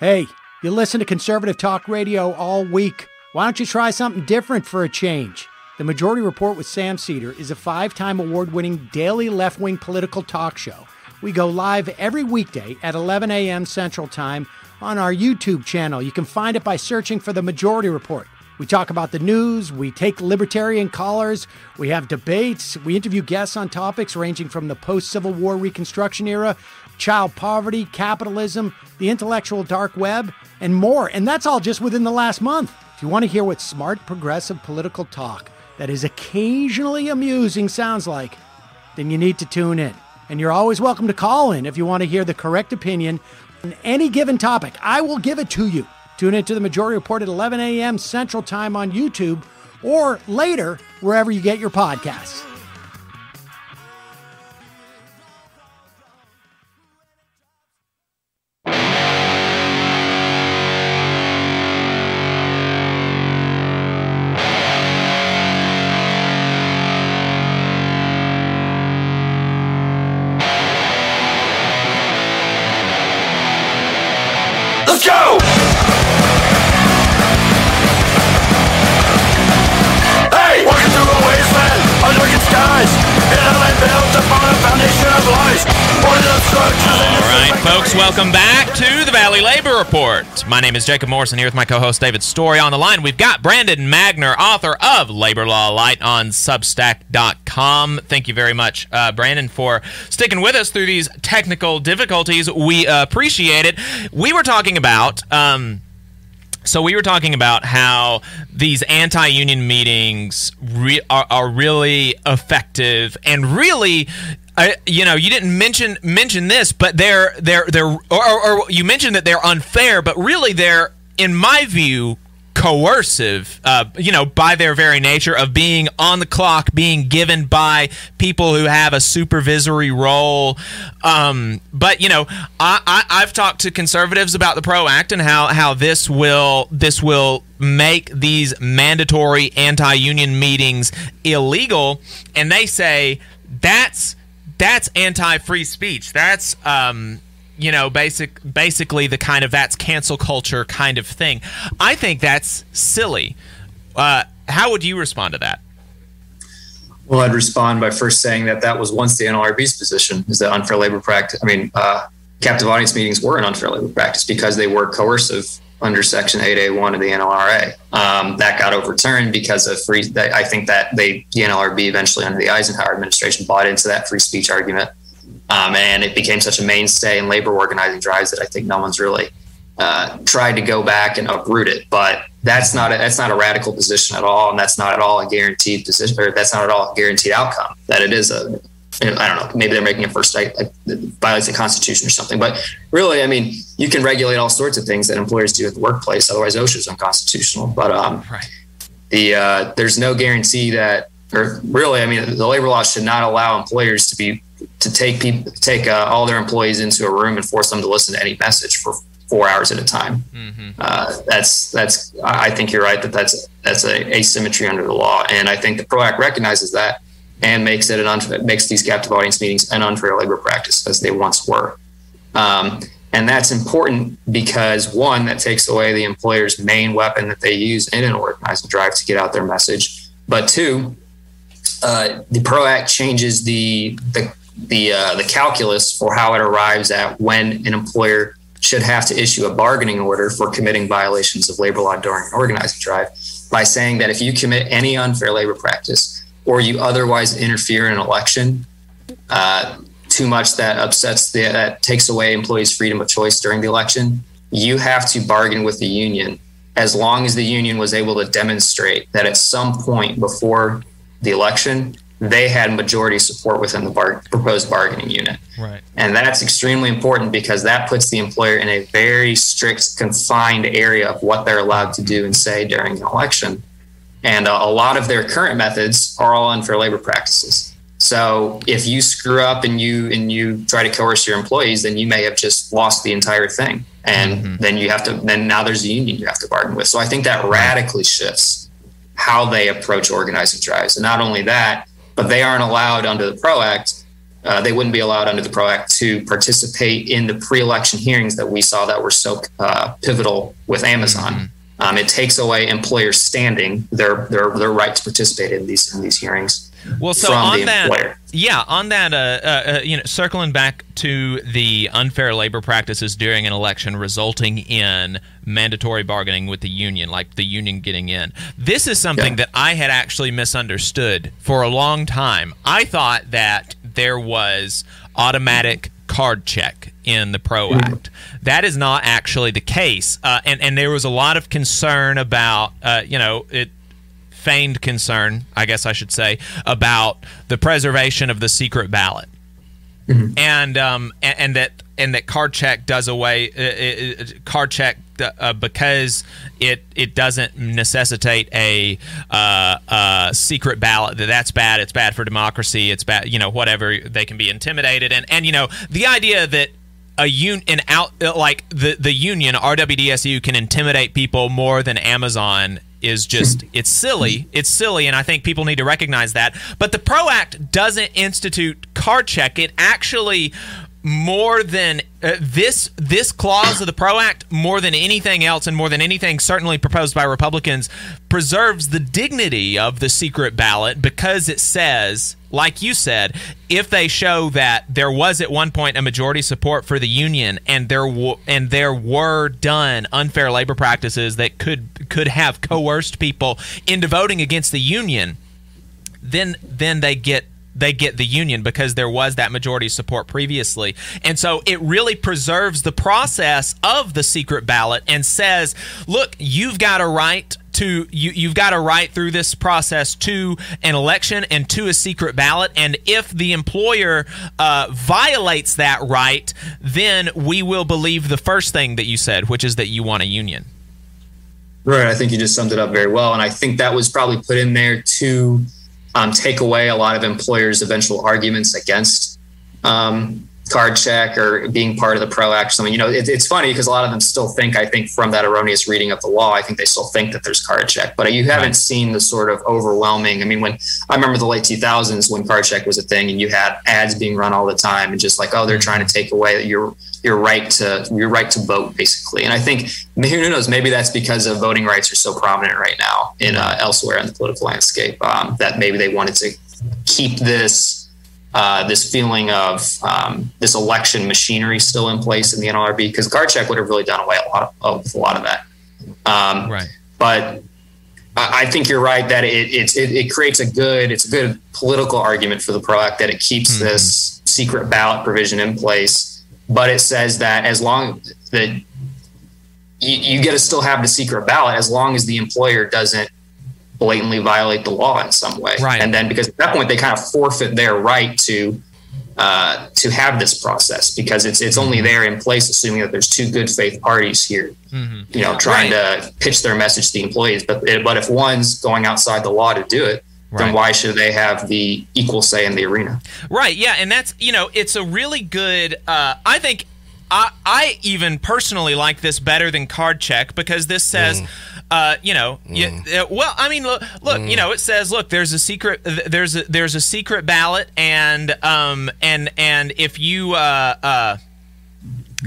Hey, you listen to conservative talk radio all week. Why don't you try something different for a change? The Majority Report with Sam Seder is a five time award winning daily left wing political talk show. We go live every weekday at 11 a.m. Central Time on our YouTube channel. You can find it by searching for The Majority Report. We talk about the news, we take libertarian callers, we have debates, we interview guests on topics ranging from the post Civil War Reconstruction era child poverty, capitalism, the intellectual dark web, and more. And that's all just within the last month. If you want to hear what smart, progressive political talk that is occasionally amusing sounds like, then you need to tune in. And you're always welcome to call in if you want to hear the correct opinion on any given topic. I will give it to you. Tune in to the Majority Report at 11 a.m. Central Time on YouTube or later wherever you get your podcasts. Folks, welcome back to the Valley Labor Report. My name is Jacob Morrison here with my co host David Story on the line. We've got Brandon Magner, author of Labor Law Lite on Substack.com. Thank you very much, uh, Brandon, for sticking with us through these technical difficulties. We uh, appreciate it. We were talking about. Um, so we were talking about how these anti-union meetings re- are, are really effective and really you know you didn't mention mention this but they're they're they're or, or, you mentioned that they're unfair but really they're in my view coercive uh, you know by their very nature of being on the clock being given by people who have a supervisory role. Um, but you know I, I, i've talked to conservatives about the pro act and how how this will this will make these mandatory anti-union meetings illegal and they say that's that's anti-free speech. That's um, you know basic basically the kind of that's cancel culture kind of thing. I think that's silly. Uh, how would you respond to that? Well, I'd respond by first saying that that was once the NLRB's position is that unfair labor practice. I mean, uh, captive audience meetings were an unfair labor practice because they were coercive under Section 8A1 of the NLRA. Um, that got overturned because of free. I think that they, the NLRB eventually under the Eisenhower administration bought into that free speech argument. Um, and it became such a mainstay in labor organizing drives that I think no one's really uh, tried to go back and uproot it. But that's not a, that's not a radical position at all, and that's not at all a guaranteed position, or that's not at all a guaranteed outcome. That it is a I don't know. Maybe they're making it first like, like violates the Constitution or something. But really, I mean, you can regulate all sorts of things that employers do at the workplace. Otherwise, OSHA is unconstitutional. But um, right the uh, there's no guarantee that, or really, I mean, the labor law should not allow employers to be to take people take uh, all their employees into a room and force them to listen to any message for four hours at a time. mm-hmm. Uh, that's that's I think you're right that that's that's a asymmetry under the law, and I think the PRO Act recognizes that and makes it an unfair, makes these captive audience meetings an unfair labor practice as they once were. Um, and that's important because one, that takes away the employer's main weapon that they use in an organizing drive to get out their message. But two, uh, the PRO Act changes the the the uh, the calculus for how it arrives at when an employer should have to issue a bargaining order for committing violations of labor law during an organizing drive by saying that if you commit any unfair labor practice or you otherwise interfere in an election uh, too much that upsets the that takes away employees' freedom of choice during the election, you have to bargain with the union as long as the union was able to demonstrate that at some point before the election they had majority support within the bar- proposed bargaining unit. right And that's extremely important because that puts the employer in a very strict, confined area of what they're allowed to do and say during an election. And uh, a lot of their current methods are all unfair labor practices. So if you screw up and you and you try to coerce your employees, then you may have just lost the entire thing. And then you have to then now there's a union you have to bargain with. So I think that radically shifts how they approach organizing drives. And not only that, but they aren't allowed under the PRO Act uh, they wouldn't be allowed under the PRO Act to participate in the pre-election hearings that we saw that were so uh, pivotal with Amazon. Mm-hmm. Um, it takes away employers' standing, their their their right to participate in these in these hearings. Well, so on that, yeah, on that, uh, uh, uh, you know, circling back to the unfair labor practices during an election, resulting in mandatory bargaining with the union, like the union getting in. This is something yeah. that I had actually misunderstood for a long time. I thought that there was automatic card check in the PRO mm-hmm. Act. That is not actually the case, uh, and and there was a lot of concern about, uh, you know, it feigned concern, I guess I should say, about the preservation of the secret ballot, mm-hmm. and um and, and, that and that card check does away uh, uh, uh card check uh, because it it doesn't necessitate a uh, uh, secret ballot that that's bad it's bad for democracy it's bad you know whatever they can be intimidated and and you know the idea that a un an out like the the union RWDSU can intimidate people more than Amazon is just it's silly it's silly and i think people need to recognize that. But the pro act doesn't institute card check it actually more than uh, this this clause of the pro act more than anything else and more than anything certainly proposed by republicans preserves the dignity of the secret ballot because it says like you said if they show that there was at one point a majority support for the union and there w- and there were done unfair labor practices that could could have coerced people into voting against the union then then they get they get the union because there was that majority support previously. And so it really preserves the process of the secret ballot and says, look, you've got a right to you you've got a right through this process to an election and to a secret ballot. And if the employer uh, violates that right then we will believe the first thing that you said which is that you want a union. Right. I think you just summed it up very well. And i think that was probably put in there to um, take away a lot of employers' eventual arguments against um, card check or being part of the pro act. Something you know, it, it's funny because a lot of them still think. I think from that erroneous reading of the law, I think they still think that there's card check, but you haven't right. seen the sort of overwhelming. I mean, when I remember the late 2000s when card check was a thing, and you had ads being run all the time, and just like, oh, they're trying to take away your your right to your right to vote, basically. And I think who knows, maybe that's because of voting rights are so prominent right now in uh, elsewhere in the political landscape um, that maybe they wanted to keep this uh, this feeling of um, this election machinery still in place in the NLRB because card check would have really done away a lot of, of a lot of that. Um, right. But I think you're right that it, it, it, creates a good it's a good political argument for the PRO Act that it keeps mm-hmm. this secret ballot provision in place but it says that as long that you, you get to still have the secret ballot as long as the employer doesn't blatantly violate the law in some way. Right. And then because at that point they kind of forfeit their right to uh, to have this process because it's it's only there in place assuming that there's two good faith parties here, mm-hmm. you know, trying right. to pitch their message to the employees. But but if one's going outside the law to do it, Right. then why should they have the equal say in the arena? Right. Yeah, and that's you know it's a really good. Uh, I think I I even personally like this better than card check because this says. Mm. Uh, you know, mm. you, uh, well, I mean, look, look mm. you know, it says, look, there's a secret, there's a, there's a secret ballot, and um, and and if you uh, uh,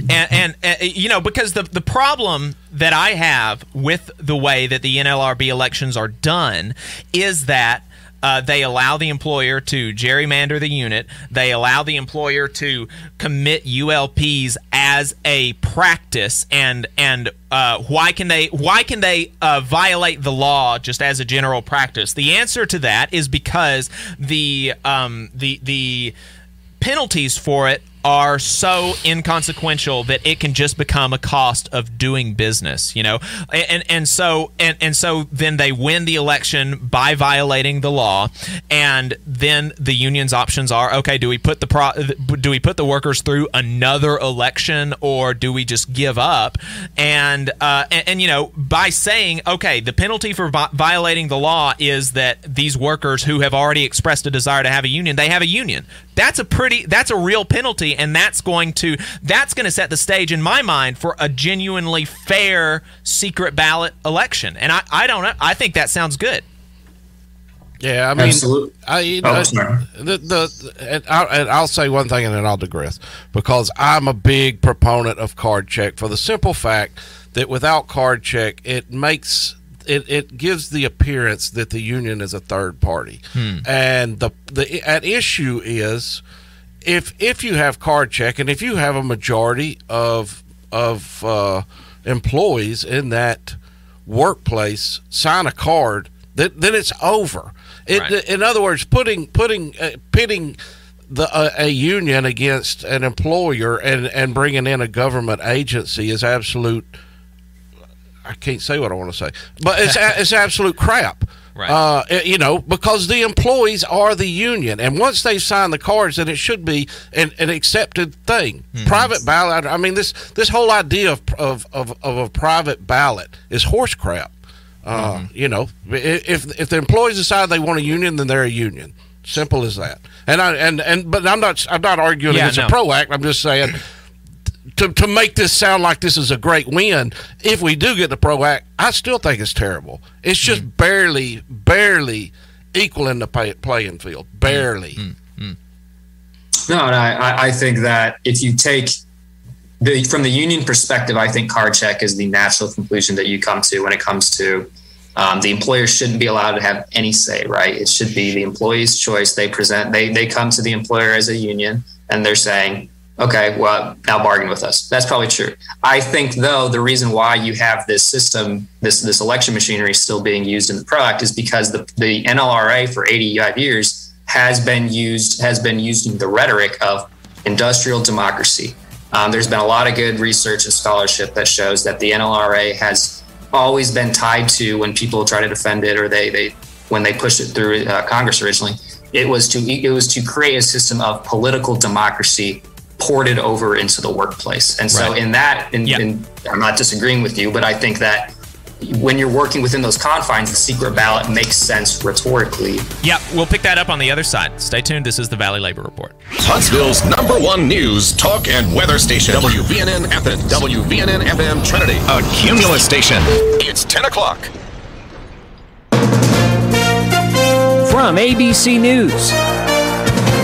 and, and, and, uh, you know because the the problem that I have with the way that the NLRB elections are done is that uh, they allow the employer to gerrymander the unit. They allow the employer to commit ULPs as a practice, and and uh, why can they why can they uh, violate the law just as a general practice? The answer to that is because the um, the the penalties for it are so inconsequential that it can just become a cost of doing business you know? And and so and and so then they win the election by violating the law and then the union's options are okay do we put the pro do we put the workers through another election or do we just give up? And uh and, and you know by saying okay the penalty for vi- violating the law is that these workers who have already expressed a desire to have a union they have a union that's a pretty that's a real penalty and that's going to that's going to set the stage in my mind for a genuinely fair secret ballot election and i, I don't know i think that sounds good Yeah, I mean, Absolutely. I, you Oh, know, sorry. the, the and, I, and I'll say one thing and then I'll digress because I'm a big proponent of card check for the simple fact that without card check, it makes it, it gives the appearance that the union is a third party, and the the at issue is if if you have card check and if you have a majority of of uh, employees in that workplace sign a card, then, then it's over. It, Right. In other words, putting putting uh, pitting the uh, a union against an employer and and bringing in a government agency is absolute. I can't say what I want to say, but it's a- it's absolute crap. Right. Uh, you know, because the employees are the union, and once they sign the cards, then it should be an, an accepted thing. Private ballot. I mean, this this whole idea of of, of, of a private ballot is horse crap. Uh, You know, if if the employees decide they want a union, then they're a union. Simple as that. And I and and but I'm not I'm not arguing Yeah, against no. a pro act. I'm just saying to, to make this sound like this is a great win, if we do get the Pro Act, I still think it's terrible. It's just Mm. barely, barely equaling the pay, playing field. Barely. Mm. No, and I, I- I think that if you take the from the union perspective, I think card check is the natural conclusion that you come to when it comes to um, the employer shouldn't be allowed to have any say, right? It should be the employee's choice. They present, they they come to the employer as a union, and they're saying, okay, well, now bargain with us. That's probably true. I think though the reason why you have this system, this this election machinery still being used in the PRO Act is because the the NLRA for 85 years has been used has been using the rhetoric of industrial democracy. Um, there's been a lot of good research and scholarship that shows that the NLRA has always been tied to when people try to defend it or they they when they pushed it through uh, Congress originally. It was to it was to create a system of political democracy ported over into the workplace. And so Right. in that, in, Yeah. in, I'm not disagreeing with you, but I think that when you're working within those confines, the secret ballot makes sense rhetorically. Yeah, we'll pick that up on the other side. Stay tuned. This is the Valley Labor Report. Huntsville's number one news, talk, and weather station. WVNN Athens. WVNN FM Trinity. A Cumulus station. It's 10 o'clock. From ABC News.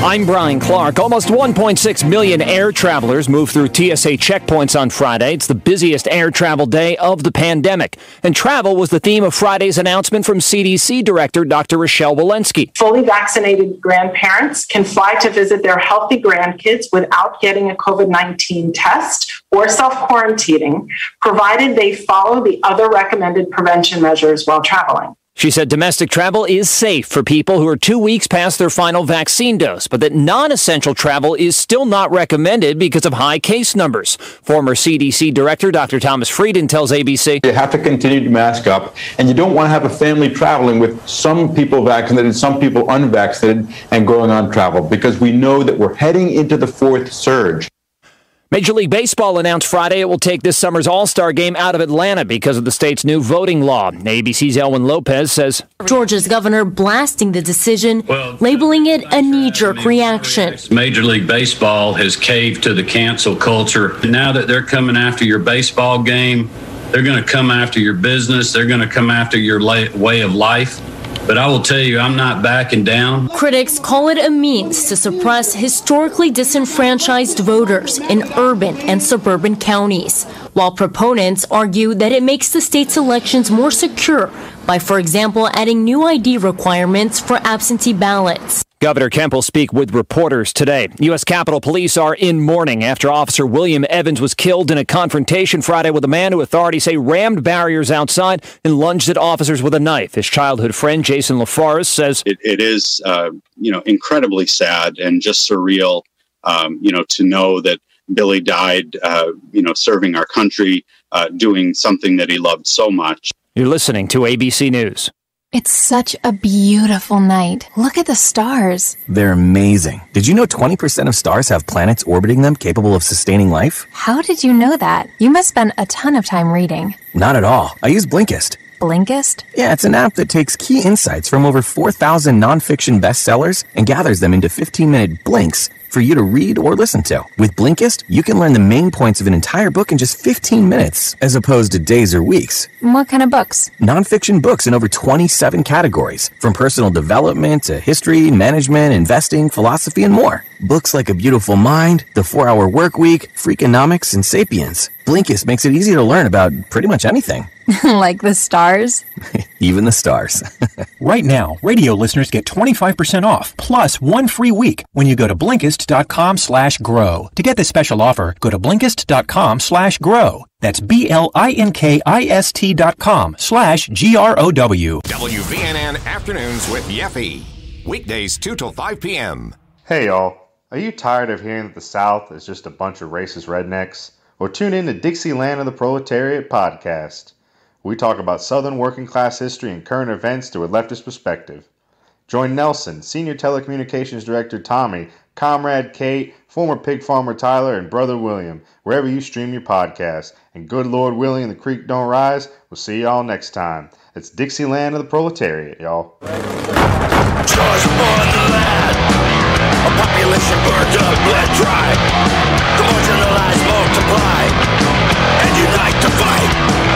I'm Brian Clark. Almost 1.6 million air travelers moved through TSA checkpoints on Friday. It's the busiest air travel day of the pandemic. And travel was the theme of Friday's announcement from CDC Director Dr. Rochelle Walensky. fully vaccinated grandparents can fly to visit their healthy grandkids without getting a COVID 19 test or self quarantining, provided they follow the other recommended prevention measures while traveling. She said domestic travel is safe for people who are two weeks past their final vaccine dose, but that non essential travel is still not recommended because of high case numbers. Former CDC Director Dr. Thomas Frieden tells ABC. You have to continue to mask up, and you don't want to have a family traveling with some people vaccinated, some people unvaccinated, and going on travel because we know that we're heading into the fourth surge. Major League Baseball announced Friday it will take this summer's All Star game out of Atlanta because of the state's new voting law. ABC's Elwyn Lopez says Georgia's governor blasting the decision, labeling it a knee jerk reaction. Major League Baseball has caved to the cancel culture. Now that they're coming after your baseball game, they're going to come after your business, they're going to come after your way of life. But I will tell you, I'm not backing down. Critics call it a means to suppress historically disenfranchised voters in urban and suburban counties, while proponents argue that it makes the state's elections more secure by, for example, adding new ID requirements for absentee ballots. Governor Kemp will speak with reporters today. U.S. Capitol Police are in mourning after Officer William Evans was killed in a confrontation Friday with a man who authorities say rammed barriers outside and lunged at officers with a knife. His childhood friend Jason LaForest says it, it is, uh, you know, incredibly sad and just surreal, um, you know, to know that Billy died, uh, you know, serving our country, uh, doing something that he loved so much. You're listening to ABC News. It's such a beautiful night. Look at the stars. They're amazing. Did you know 20% of stars have planets orbiting them capable of sustaining life? How did you know that? You must spend a ton of time reading. Not at all. I use Blinkist. Blinkist? Yeah, it's an app that takes key insights from over 4,000 nonfiction bestsellers and gathers them into 15 minute blinks for you to read or listen to. With Blinkist, you can learn the main points of an entire book in just 15 minutes, as opposed to days or weeks. What kind of books? Nonfiction books in over 27 categories, from personal development to history, management, investing, philosophy, and more. Books like A Beautiful Mind, The 4 Hour Work Week, Freakonomics, and Sapiens. Blinkist makes it easy to learn about pretty much anything, like the stars? even the stars. Right now, radio listeners get 25% off plus one free week when you go to Blinkist.com slash grow. To get this special offer, go to Blinkist.com slash grow. That's B-L-I-N-K-I-S-T dot com slash G-R-O-W. WVNN Afternoons with Yeffy. Weekdays 2 till 5 p.m. Hey y'all, are you tired of hearing that the South is just a bunch of racist rednecks? Or tune in to Dixieland of the Proletariat podcast. We talk about Southern working class history and current events through a leftist perspective. Join Nelson, Senior Telecommunications Director Tommy, Comrade Kate, former pig farmer Tyler, and Brother William, wherever you stream your podcast. And good Lord willing and the creek don't rise, we'll see y'all next time. It's Dixieland of the Proletariat, y'all. A population burned up, bled dry. The marginalized multiply and unite to fight.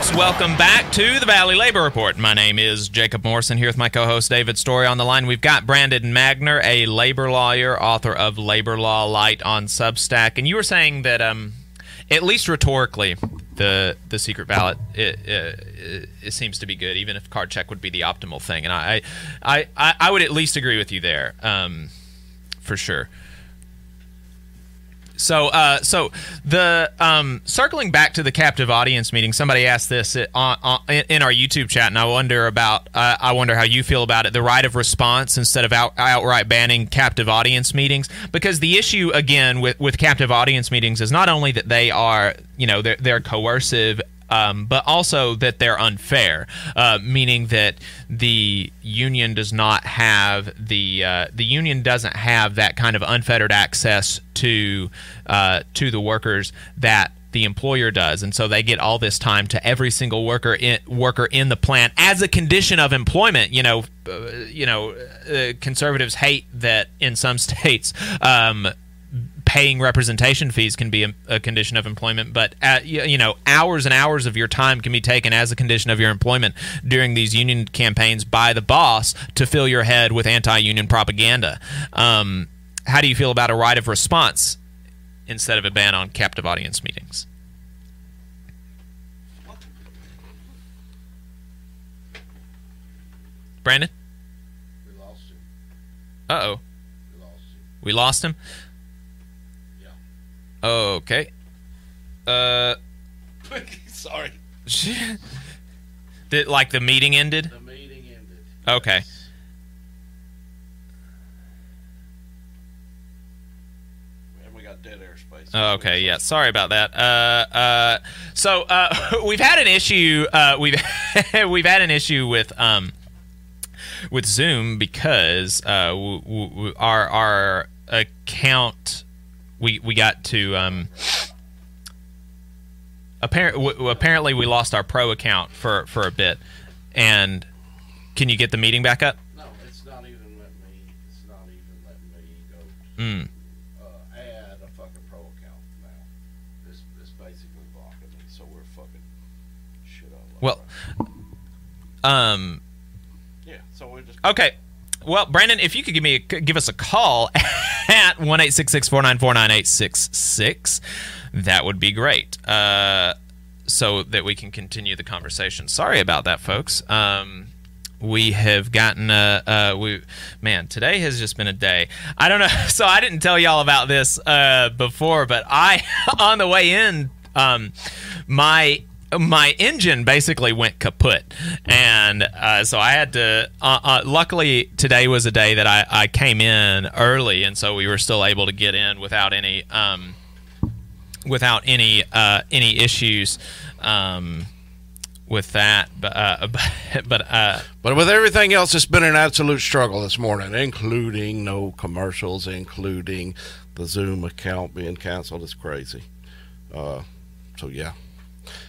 Folks, welcome back to the Valley Labor Report. My name is Jacob Morrison here with my co host David Story on the line. We've got Brandon Magner, a labor lawyer, author of Labor Law Lite on Substack. And you were saying that, um, at least rhetorically, the the secret ballot it, it, it seems to be good, even if card check would be the optimal thing. And I I, I, I would at least agree with you there, um, for sure. So, uh, so the um, circling back to the captive audience meeting, somebody asked this on, on, in our YouTube chat, and I wonder about. Uh, I wonder how you feel about it. The right of response instead of out, outright banning captive audience meetings, because the issue again with with captive audience meetings is not only that they are, you know, they're, they're coercive um, but also that they're unfair, uh, meaning that the union does not have the uh, the union doesn't have that kind of unfettered access to uh, to the workers that the employer does, and so they get all this time to every single worker in, worker in the plant as a condition of employment. You know, uh, you know, uh, conservatives hate that in some states. Um, paying representation fees can be a, a condition of employment, but at, you know hours and hours of your time can be taken as a condition of your employment during these union campaigns by the boss to fill your head with anti-union propaganda. Um, how do you feel about a right of response instead of a ban on captive audience meetings? Brandon? We lost him. Uh oh. We lost him. Okay. Uh. Sorry. Did like the meeting ended? The meeting ended. Okay. And we got dead airspace. Oh, okay, yeah. Sorry about that. Uh, uh, so uh, we've had an issue. Uh, we've we've had an issue with um, with Zoom because uh, w- w- our our account we we got to um, apparent w- apparently we lost our pro account for for a bit. And can you get the meeting back up? No, it's not even letting me. It's not even letting me go Mm. uh, add a fucking pro account now. It's, it's basically blocking me, so we're fucking shit. Well, um, Yeah, so we're just Okay. Well, Brandon, if you could give me a, give us a call at one eight six six four nine four nine eight six six, that would be great. Uh, so that we can continue the conversation. Sorry about that, folks. Um, we have gotten uh, uh we man today has just been a day i don't know so i didn't tell y'all about this uh before but i on the way in um my my engine basically went kaput and uh, so i had to uh, uh, luckily today was a day that I, I came in early and so we were still able to get in without any um without any uh any issues um with that but uh but, uh But with everything else, it's been an absolute struggle this morning, including no commercials, including the Zoom account being canceled. It's crazy. Uh, so yeah.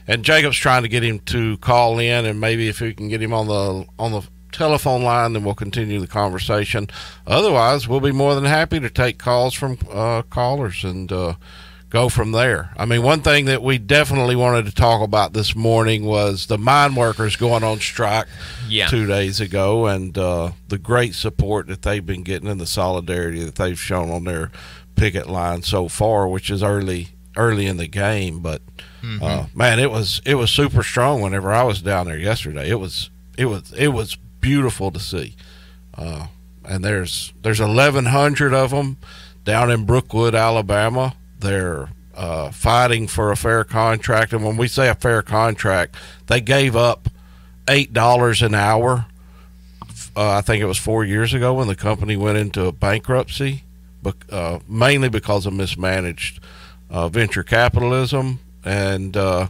And Jacob's trying to get him to call in, and maybe if we can get him on the on the telephone line, then we'll continue the conversation. Otherwise, we'll be more than happy to take calls from uh, callers and uh, go from there. I mean, one thing that we definitely wanted to talk about this morning was the mine workers going on strike Yeah. two days ago and uh, the great support that they've been getting and the solidarity that they've shown on their picket line so far, which is early early in the game. But uh, man, it was it was super strong. Whenever I was down there yesterday, it was it was it was beautiful to see. Uh, and there's there's 1,100 of them down in Brookwood, Alabama. They're uh, fighting for a fair contract, and when we say a fair contract, they gave up eight dollars an hour. Uh, I think it was four years ago when the company went into bankruptcy, but uh, mainly because of mismanaged uh, venture capitalism, and uh,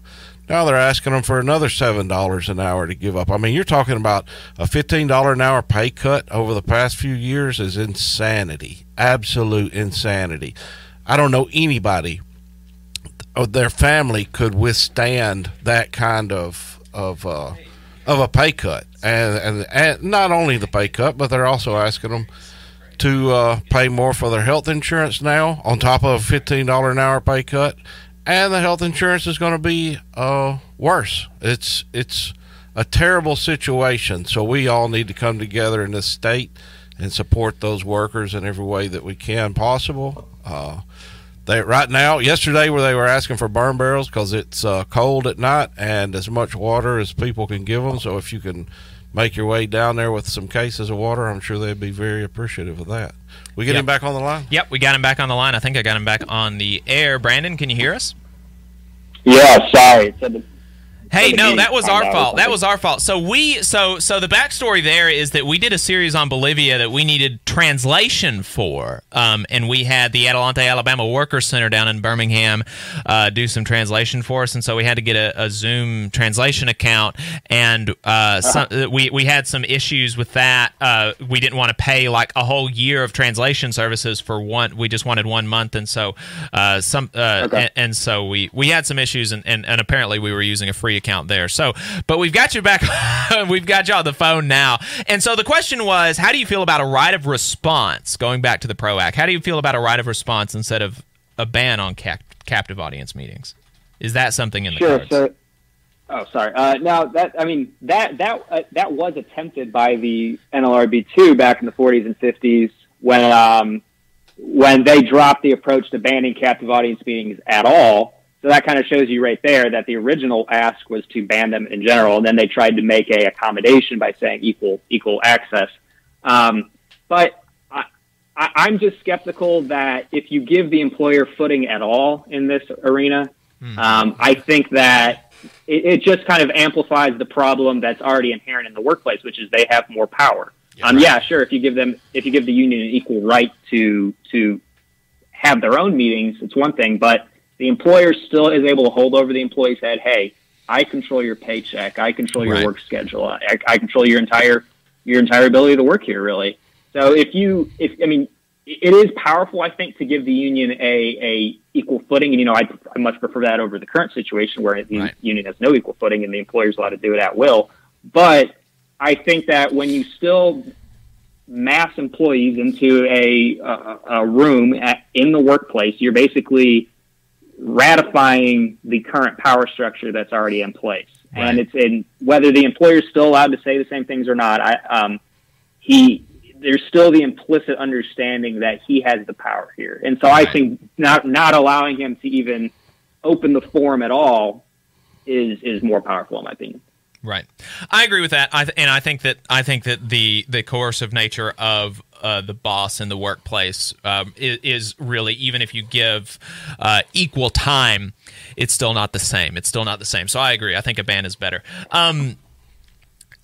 now they're asking them for another seven dollars an hour to give up. I mean, you're talking about a fifteen dollar an hour pay cut over the past few years is insanity, absolute insanity. I don't know anybody or their family could withstand that kind of of uh, of a pay cut, and, and and not only the pay cut, but they're also asking them to uh, pay more for their health insurance now, on top of a fifteen dollar an hour pay cut, and the health insurance is going to be uh, worse. It's it's a terrible situation. So we all need to come together in this state and support those workers in every way that we can possible. Uh, they right now, yesterday, where they were asking for burn barrels because it's uh, cold at night and as much water as people can give them. So if you can make your way down there with some cases of water, I'm sure they'd be very appreciative of that. We get Yep. him back on the line. Yep, we got him back on the line. I think I got him back on the air. Brandon, can you hear us? Yeah, sorry. It said the- Hey, no, that was our fault. That was our fault. So we, so so the backstory there is that we did a series on Bolivia that we needed translation for, um, and we had the Adelante Alabama Workers Center down in Birmingham uh, do some translation for us, and so we had to get a, a Zoom translation account, and uh, some, we we had some issues with that. Uh, we didn't want to pay like a whole year of translation services for one. We just wanted one month, and so uh, some uh, Okay. and, and so we we had some issues and, and, and apparently we were using a free account there so but we've got you back we've got you on the phone now and so the question was how do you feel about a right of response going back to the pro act how do you feel about a right of response instead of a ban on cap- captive audience meetings is that something in the Sure. cards So, oh, sorry. Uh, now that I mean that that uh, that was attempted by the NLRB two back in the 40s and 50s when um, when they dropped the approach to banning captive audience meetings at all. So that kind of shows you right there that the original ask was to ban them in general, and then they tried to make a accommodation by saying equal equal access. Um, but I, I, I'm just skeptical that if you give the employer footing at all in this arena, um, I think that it, it just kind of amplifies the problem that's already inherent in the workplace, which is they have more power. um, yeah, sure. If you give them, if you give the union an equal right to to have their own meetings, it's one thing. But the employer still is able to hold over the employee's head. Hey, I control your paycheck. I control your Right. work schedule. I, I control your entire your entire ability to work here. Really. So if you, if I mean, it is powerful, I think, to give the union a, a equal footing. And you know, I, I much prefer that over the current situation where the union has no equal footing and the employer's allowed to do it at will. But I think that when you still mass employees into a, a, a room at, in the workplace, you're basically ratifying the current power structure that's already in place. And it's in whether the employer is still allowed to say the same things or not. I, um, he there's still the implicit understanding that he has the power here, and so I think not not allowing him to even open the forum at all is is more powerful in my opinion. Right, I agree with that, I th- and I think that I think that the the coercive nature of uh, the boss in the workplace um, is, is really even if you give uh, equal time, it's still not the same. It's still not the same. So I agree. I think a ban is better. Um,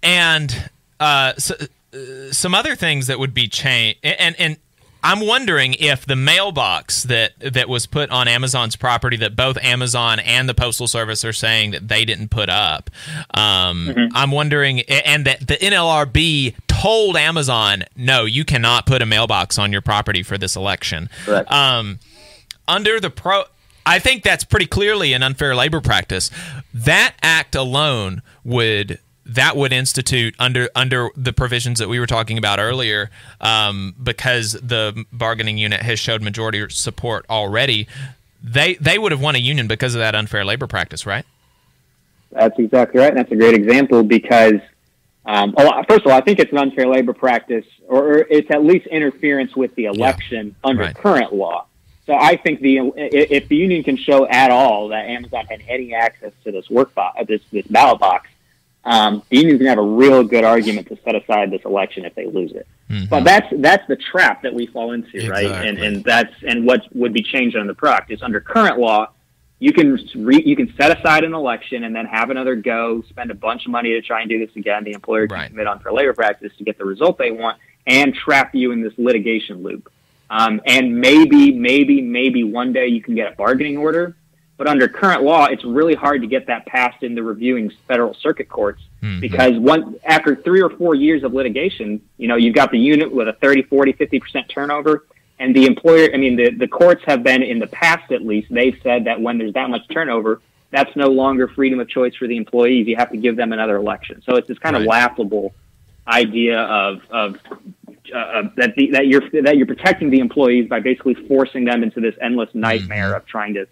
and uh, so, uh, some other things that would be changed, and and I'm wondering if the mailbox that that was put on Amazon's property that both Amazon and the Postal Service are saying that they didn't put up. Um, I'm wondering, and that the NLRB told Amazon, no, you cannot put a mailbox on your property for this election. Um, under the pro. I think that's pretty clearly an unfair labor practice. That act alone would that would institute under under the provisions that we were talking about earlier, um, because the bargaining unit has showed majority support already. They they would have won a union because of that unfair labor practice, right? That's exactly right. And that's a great example because, um, oh, first of all, I think it's an unfair labor practice, or, it's at least interference with the election under right. current law. So I think the if the union can show at all that Amazon had any access to this work box, this this ballot box, um, the union's gonna have a real good argument to set aside this election if they lose it. But that's that's the trap that we fall into, right? And and that's and what would be changed under the PRO Act is under current law, you can re, you can set aside an election and then have another go, spend a bunch of money to try and do this again. The employer can commit unfair labor practice to get the result they want and trap you in this litigation loop. Um, and maybe, maybe, maybe one day you can get a bargaining order. But under current law, it's really hard to get that passed in the reviewing federal circuit courts because one after three or four years of litigation, you know, you've got the unit with a 30, 40, 50% turnover. And the employer, I mean, the, the courts have been in the past, at least, they've said that when there's that much turnover, that's no longer freedom of choice for the employees. You have to give them another election. So it's this kind of laughable idea of, of uh, that the, that you're that you're protecting the employees by basically forcing them into this endless nightmare of trying to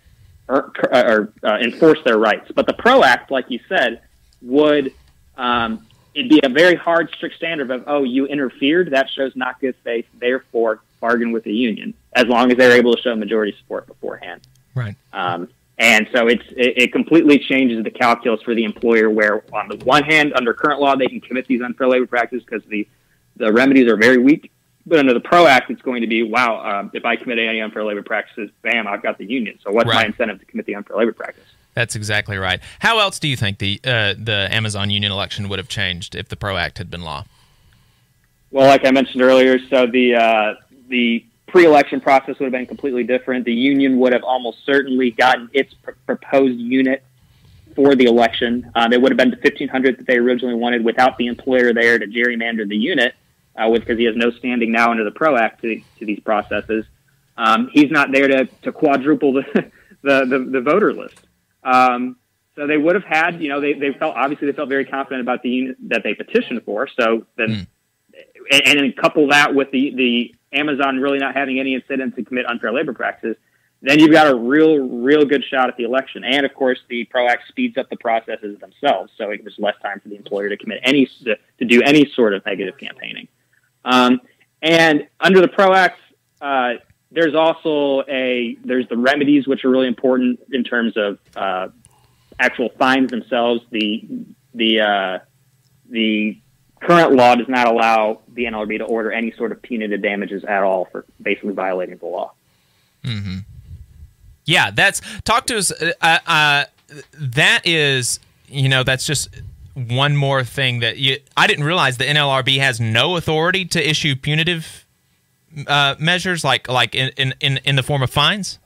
or, or uh, enforce their rights. But the PRO Act, like you said, would um, it'd be a very hard, strict standard of oh, you interfered. That shows not good faith. Therefore, bargain with the union as long as they're able to show majority support beforehand. Right. Um, and so it's it, it completely changes the calculus for the employer. Where on the one hand, under current law, they can commit these unfair labor practices because the the remedies are very weak. But under the PRO Act, it's going to be wow. Um, if I commit any unfair labor practices, bam, I've got the union. So what's my incentive to commit the unfair labor practice? That's exactly right. How else do you think the uh, the Amazon union election would have changed if the PRO Act had been law? Well, like I mentioned earlier, so the uh, the pre-election process would have been completely different. The union would have almost certainly gotten its pr- proposed unit for the election. Um, it would have been the 1500 that they originally wanted without the employer there to gerrymander the unit, uh, with because he has no standing now under the PRO Act to, to these processes. Um, he's not there to, to quadruple the, the, the, the voter list. Um, so they would have had, you know, they, they felt obviously they felt very confident about the unit that they petitioned for. So then and, and then couple that with the, the Amazon really not having any incentive to commit unfair labor practices, then you've got a real, real good shot at the election. And of course, the PRO Act speeds up the processes themselves, so it was less time for the employer to commit any to, to do any sort of negative campaigning. Um, and under the PRO Act, uh, there's also a there's the remedies which are really important in terms of uh, actual fines themselves. The the uh, the current law does not allow the NLRB to order any sort of punitive damages at all for basically violating the law. hmm Yeah, that's talk to us. Uh, uh, that is, you know, that's just one more thing that you. I didn't realize the NLRB has no authority to issue punitive uh, measures, like like in, in in in the form of fines.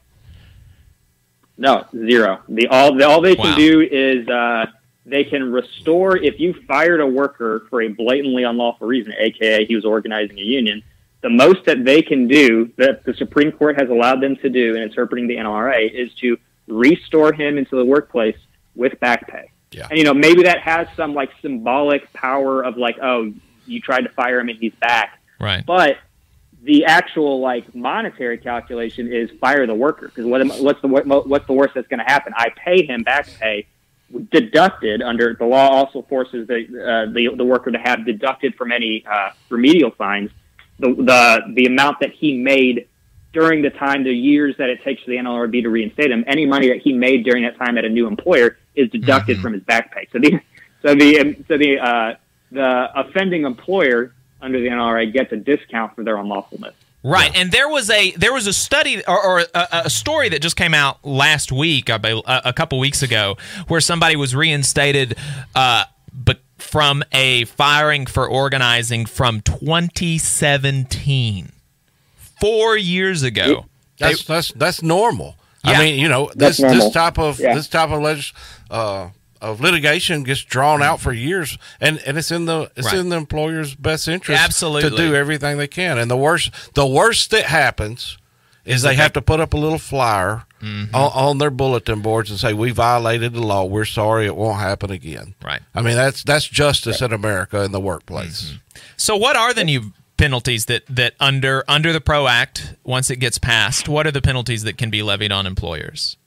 No, zero. The all the, all they can Wow. do is uh, they can restore if you fired a worker for a blatantly unlawful reason, aka he was organizing a union. The most that they can do that the Supreme Court has allowed them to do in interpreting the NLRA is to restore him into the workplace with back pay. Yeah. And you know maybe that has some like symbolic power of like oh you tried to fire him and he's back. Right. But the actual like monetary calculation is fire the worker because what, am- what's the what, what's the worst that's going to happen? I pay him back pay deducted under the law also forces the uh, the, the worker to have deducted from any uh, remedial fines the, the the amount that he made during the time the years that it takes for the NLRB to reinstate him any money that he made during that time at a new employer is deducted from his back pay. So the so the so the uh, the offending employer under the NLRA gets a discount for their unlawfulness. Right, and there was a there was a study or, or a, a story that just came out last week, a, a couple weeks ago, where somebody was reinstated, uh, but from a firing for organizing from 2017, four years ago. That's that's that's normal. Yeah. I mean, you know, this this type of Yeah. this type of legis- uh, of litigation gets drawn out for years, and, and it's in the it's Right. in the employer's best interest Absolutely. to do everything they can. And the worst the worst that happens is they have to put up a little flyer Mhm. on, on their bulletin boards and say we violated the law. We're sorry. It won't happen again. Right. I mean that's that's justice in America in the workplace. So, what are the new penalties that that under under the Pro Act once it gets passed? What are the penalties that can be levied on employers?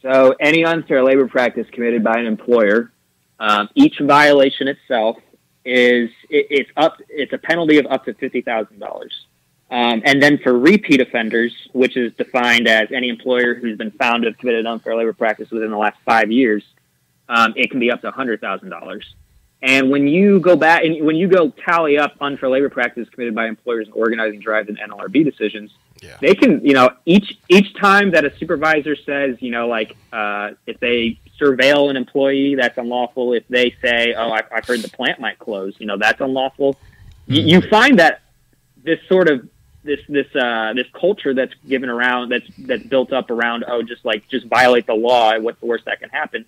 So any unfair labor practice committed by an employer, um, each violation itself is it, it's up. It's a penalty of up to fifty thousand dollars. Um, and then for repeat offenders, which is defined as any employer who's been found to have committed unfair labor practice within the last five years, um, it can be up to hundred thousand dollars. And when you go back and when you go tally up unfair labor practice committed by employers in organizing drives and NLRB decisions, they can, you know, each each time that a supervisor says, you know, like uh, if they surveil an employee, that's unlawful. If they say, oh, I, I've heard the plant might close, you know, that's unlawful. You, you find that this sort of this this uh, this culture that's given around that's that's built up around oh just like just violate the law what's the worst that can happen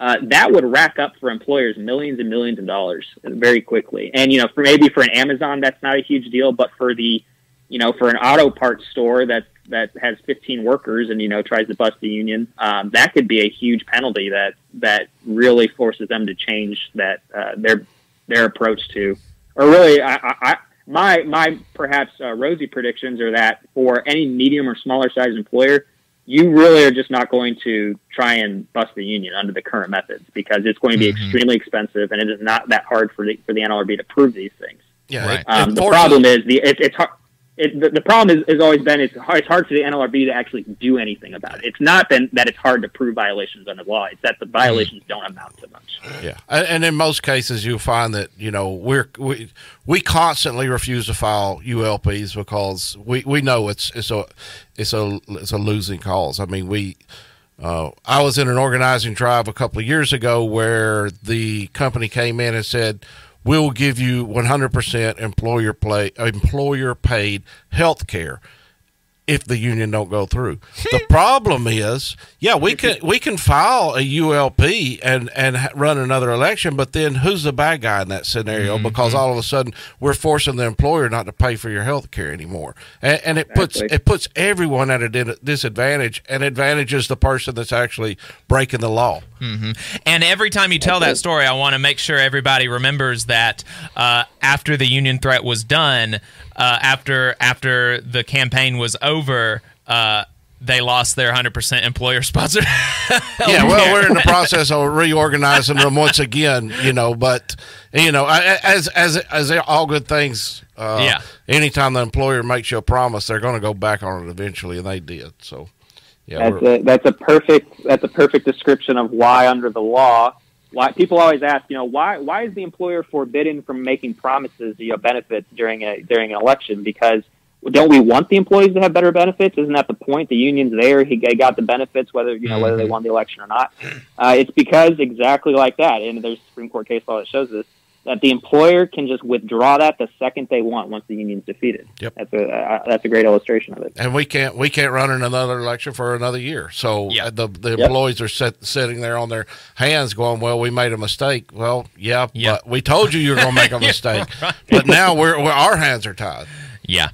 uh, that would rack up for employers millions and millions of dollars very quickly. And you know for maybe for an Amazon that's not a huge deal but for the you know for an auto parts store that that has 15 workers and you know tries to bust the union um, that could be a huge penalty that that really forces them to change that uh, their their approach to or really I, I, my my perhaps uh, rosy predictions are that for any medium or smaller size employer, you really are just not going to try and bust the union under the current methods because it's going to be Mhm. extremely expensive and it is not that hard for the for the NLRB to prove these things. Yeah, Right. Um, the problem is the it, it's hard. It, the, the problem is, has always been it's hard, it's hard for the NLRB to actually do anything about it. It's not been that it's hard to prove violations under law. It's that the violations don't amount to much. Yeah, and, and in most cases, you'll find that you know we're we we constantly refuse to file ULPs because we, we know it's it's a it's a it's a losing cause. I mean, we uh, I was in an organizing drive a couple of years ago where the company came in and said. We'll give you 100% employer play, employer paid health care if the union don't go through. the problem is, yeah, we can we can file a ULP and and run another election, but then who's the bad guy in that scenario? Because all of a sudden we're forcing the employer not to pay for your health care anymore, and, and it puts Exactly. it puts everyone at a disadvantage, and advantages the person that's actually breaking the law. hmm And every time you tell that story, I want to make sure everybody remembers that uh, after the union threat was done, uh, after after the campaign was over, uh, they lost their 100% employer sponsored. yeah, well, we're in the process of reorganizing them once again, you know. But you know, as as as all good things, uh, Yeah. Anytime the employer makes you a promise, they're going to go back on it eventually, and they did. So, yeah, that's a that's a perfect that's a perfect description of why under the law why people always ask you know why why is the employer forbidden from making promises you know benefits during a during an election? Because don't we want the employees to have better benefits? Isn't that the point? The union's there. He got the benefits whether you know whether they won the election or not. Uh, it's because exactly like that. And there's Supreme Court case law that shows this that the employer can just withdraw that the second they want once the union's defeated Yep. that's a uh, that's a great illustration of it and we can't we can't run in another election for another year. So uh, the the Yep. employees are set, sitting there on their hands, going, "Well, we made a mistake." Well, yeah, but we told you you were going to make a mistake. But now we're, we're our hands are tied. Yeah.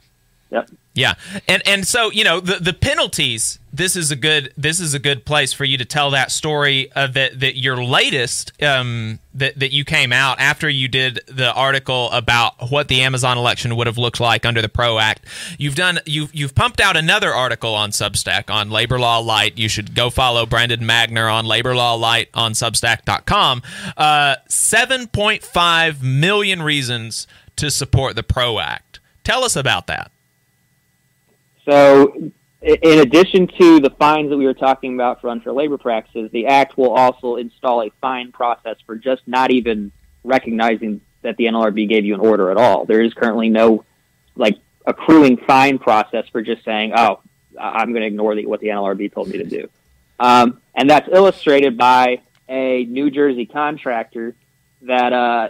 Yep. Yeah. And and so, you know, the the penalties, this is a good this is a good place for you to tell that story uh, that that your latest um that that you came out after you did the article about what the Amazon election would have looked like under the PRO Act. You've done you've you've pumped out another article on Substack on Labor Law Lite. You should go follow Brandon Magner on Labor Law Lite on substack.com. Uh 7.5 million reasons to support the PRO Act. Tell us about that. So, in addition to the fines that we were talking about for unfair labor practices, the Act will also install a fine process for just not even recognizing that the NLRB gave you an order at all. There is currently no like accruing fine process for just saying, "Oh, I'm going to ignore the, what the NLRB told me to do," um, and that's illustrated by a New Jersey contractor that uh,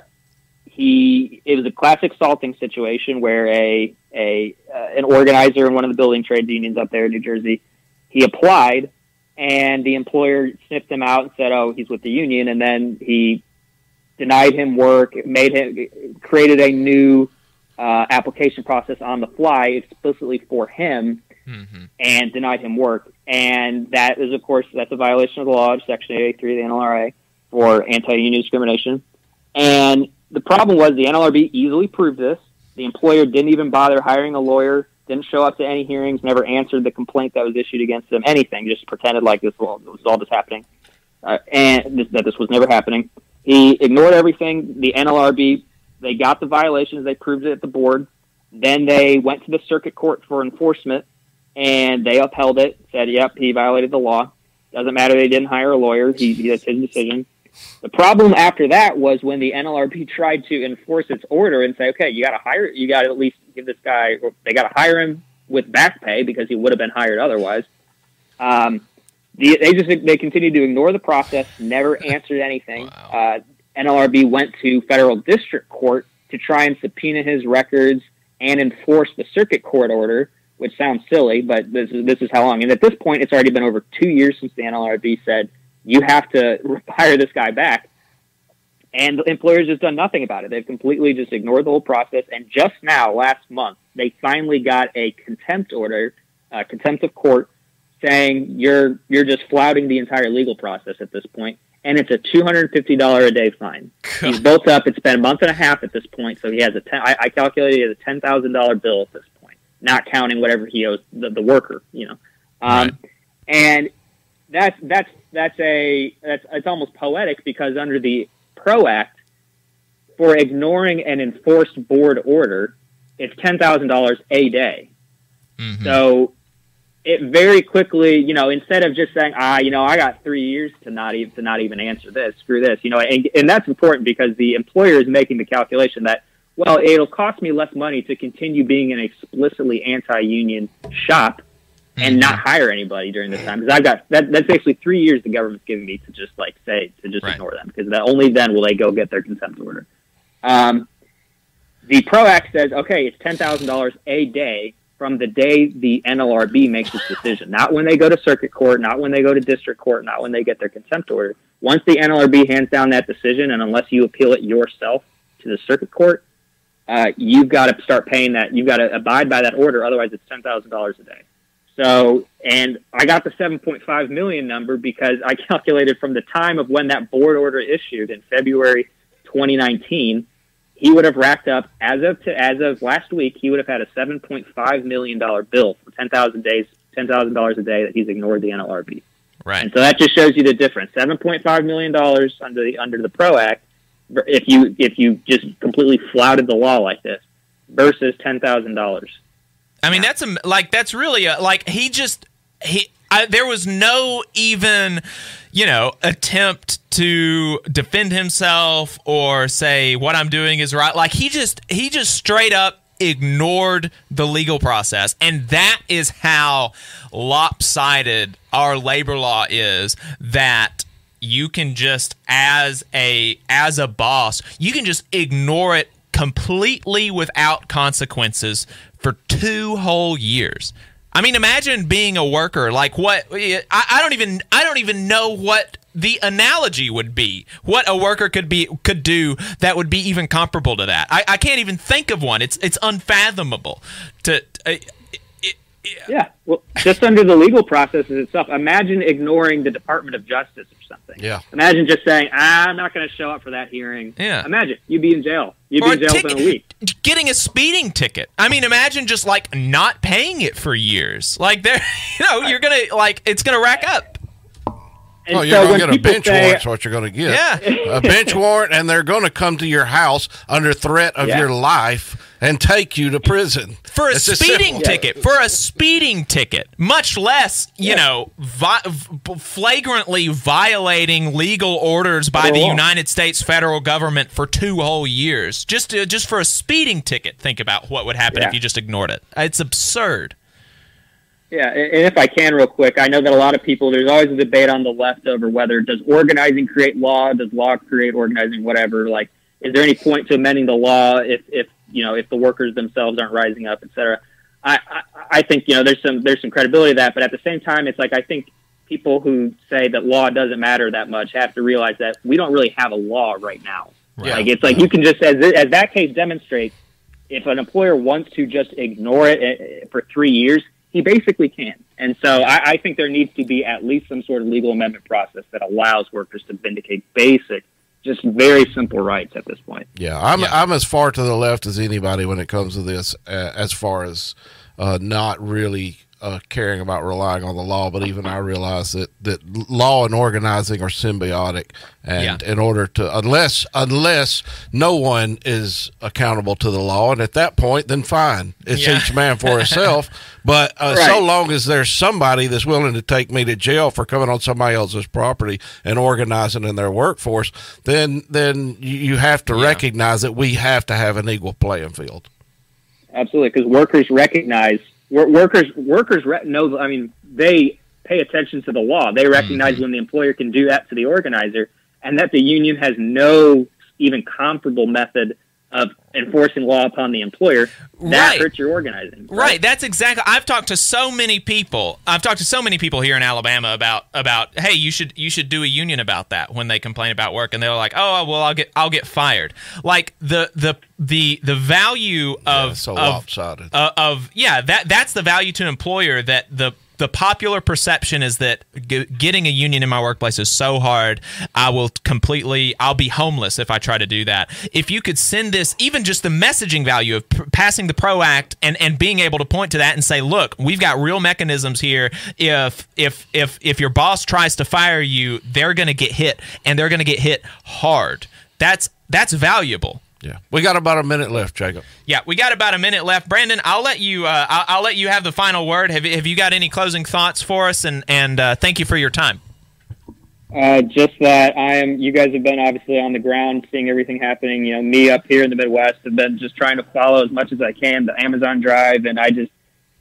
he it was a classic salting situation where a a uh, an organizer in one of the building trades unions up there in New Jersey he applied and the employer sniffed him out and said oh he's with the union and then he denied him work made him created a new uh, application process on the fly explicitly for him Mm-hmm. and denied him work. And that is, of course, that's a violation of the law, of Section 83 of the NLRA for anti-union discrimination. And the problem was the NLRB easily proved this. The employer didn't even bother hiring a lawyer, didn't show up to any hearings, never answered the complaint that was issued against them, anything, just pretended like this was, all just happening, uh, and this, that this was never happening. He ignored everything. The NLRB, they got the violations, they proved it at the board. Then they went to the circuit court for enforcement, and they upheld it, said, yep, he violated the law. Doesn't matter they didn't hire a lawyer. He that's his decision. The problem after that was when the NLRB tried to enforce its order and say, okay, you got to hire, you got to at least give this guy, they got to hire him with back pay because he would have been hired otherwise. Um, the, they just they continued to ignore the process, never answered anything. Uh, NLRB went to federal district court to try and subpoena his records and enforce the circuit court order, which sounds silly, but this is this is how long. And at this point, it's already been over two years since the NLRB said you have to hire this guy back. And the employers just done nothing about it. They've completely just ignored the whole process. And just now, last month, they finally got a contempt order, uh, contempt of court, saying you're you're just flouting the entire legal process at this point. and it's a two hundred fifty dollar a day fine. He's built up. It's been a month and a half at this point, so he has a ten. I, I calculated he has a ten thousand dollar bill at this point, not counting whatever he owes the, the worker. You know, um, and that's that's that's a that's it's almost poetic because under the PRO Act, for ignoring an enforced board order, it's ten thousand dollars a day. So it very quickly, you know, instead of just saying, ah, you know, I got three years to not even to not even answer this, screw this, you know, and, and that's important because the employer is making the calculation that, well, it'll cost me less money to continue being an explicitly anti-union shop and not hire anybody during this time because I've got that. That's basically three years the government's giving me to just like say to just ignore them because that only then will they go get their contempt order. Um, the PRO Act says, okay, it's ten thousand dollars a day from the day the NLRB makes its decision, not when they go to circuit court, not when they go to district court, not when they get their contempt order. Once the NLRB hands down that decision, and unless you appeal it yourself to the circuit court, uh, you've got to start paying that. You've got to abide by that order. Otherwise, it's ten thousand dollars a day. So, and I got the 7.5 million number because I calculated from the time of when that board order issued in February 2019, he would have racked up as of to, as of last week, he would have had a 7.5 million dollar bill for 10,000 days, $10,000 a day that he's ignored the NLRB. Right. And so that just shows you the difference. 7.5 million dollars under the under the PRO Act if you if you just completely flouted the law like this versus $10,000. I mean, that's a, like that's really a, like he just he. I, there was no even, you know, attempt to defend himself or say what I'm doing is right. Like he just he just straight up ignored the legal process, and that is how lopsided our labor law is. That you can just as a as a boss, you can just ignore it completely without consequences for two whole years. I mean, imagine being a worker. Like what? I, I don't even. I don't even know what the analogy would be. What a worker could be could do that would be even comparable to that. I, I can't even think of one. It's it's unfathomable. To Yeah. Well, just under the legal processes itself, imagine ignoring the Department of Justice or something. Yeah. Imagine just saying, ah, "I'm not going to show up for that hearing." Yeah. Imagine you'd be in jail. You'd Or be in jail ticket- within a week. getting a speeding ticket. I mean, imagine just like not paying it for years. Like there, you know, you're gonna like it's gonna rack up. oh, you're going to get a bench warrant's what you're going to get. Yeah. a bench warrant, and they're going to come to your house under threat of Yeah. your life and take you to prison. For a It's speeding simple- ticket. For a speeding ticket. Much less you know vi- flagrantly violating legal orders by the United States federal government for two whole years. Just uh, just for a speeding ticket think about what would happen Yeah. if you just ignored it. It's absurd. Yeah, and and if I can, real quick, I know that a lot of people. There's always a debate on the left over whether does organizing create law, does law create organizing, whatever. Like, is there any point to amending the law if, if you know, if the workers themselves aren't rising up, et cetera? I, I, I think you know there's some there's some credibility to that, but at the same time, it's like I think people who say that law doesn't matter that much have to realize that we don't really have a law right now. Right. Like it's like you can just as as that case demonstrates, if an employer wants to just ignore it eh, for three years, he basically can. And so I, I think there needs to be at least some sort of legal amendment process that allows workers to vindicate basic, just very simple rights at this point. Yeah, I'm I'm as far to the left as anybody when it comes to this, uh, as far as uh, not really uh, caring about relying on the law, but even I realize that, that law and organizing are symbiotic, and in order to unless unless no one is accountable to the law, and at that point, then fine, it's Yeah. each man for himself. But uh, Right. so long as there's somebody that's willing to take me to jail for coming on somebody else's property and organizing in their workforce, then then you you have to recognize that we have to have an equal playing field. Absolutely, because workers recognize wor- workers workers re- know. I mean, they pay attention to the law. They recognize mm-hmm. when the employer can do that to the organizer, and that the union has no even comparable method of enforcing law upon the employer. That Right. hurts your organizing. Right, that's exactly. I've talked to so many people. I've talked to so many people here in Alabama about about hey, you should you should do a union about that when they complain about work, and they're like, oh well, I'll get I'll get fired. Like the the the the value of so of, lopsided. uh, of yeah that that's the value to an employer that the the popular perception is that g- getting a union in my workplace is so hard. I will completely, I'll be homeless if I try to do that. If you could send this, even just the messaging value of p- passing the PRO Act and, and being able to point to that and say, look, we've got real mechanisms here. If if if if your boss tries to fire you, they're going to get hit, and they're going to get hit hard. That's that's valuable. Yeah, we got about a minute left, Jacob. Yeah, we got about a minute left. Brandon, I'll let you. Uh, I'll, I'll let you have the final word. Have, you- have you got any closing thoughts for us? And and uh, thank you for your time. Uh, just that I am. You guys have been obviously on the ground, seeing everything happening. You know, me up here in the Midwest have been just trying to follow as much as I can the Amazon Drive, and I just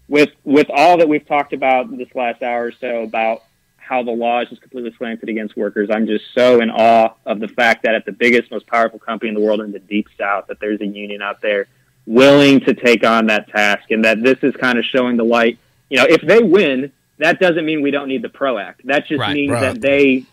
with with all that we've talked about this last hour or so about how the law is just completely slanted against workers. I'm just so in awe of the fact that at the biggest, most powerful company in the world in the deep south, that there's a union out there willing to take on that task, and that this is kind of showing the light. You know, if they win, that doesn't mean we don't need the PRO Act. That just Right. means Right. that they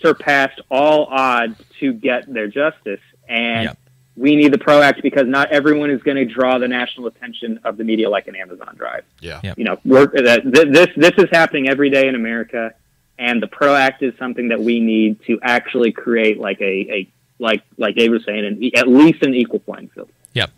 surpassed all odds to get their justice, and we need the PRO Act because not everyone is going to draw the national attention of the media like an Amazon Drive. Yeah. You know, work that th- this this is happening every day in America, and the PRO Act is something that we need to actually create like a, a like like Dave was saying, an, at least an equal playing field. Yep.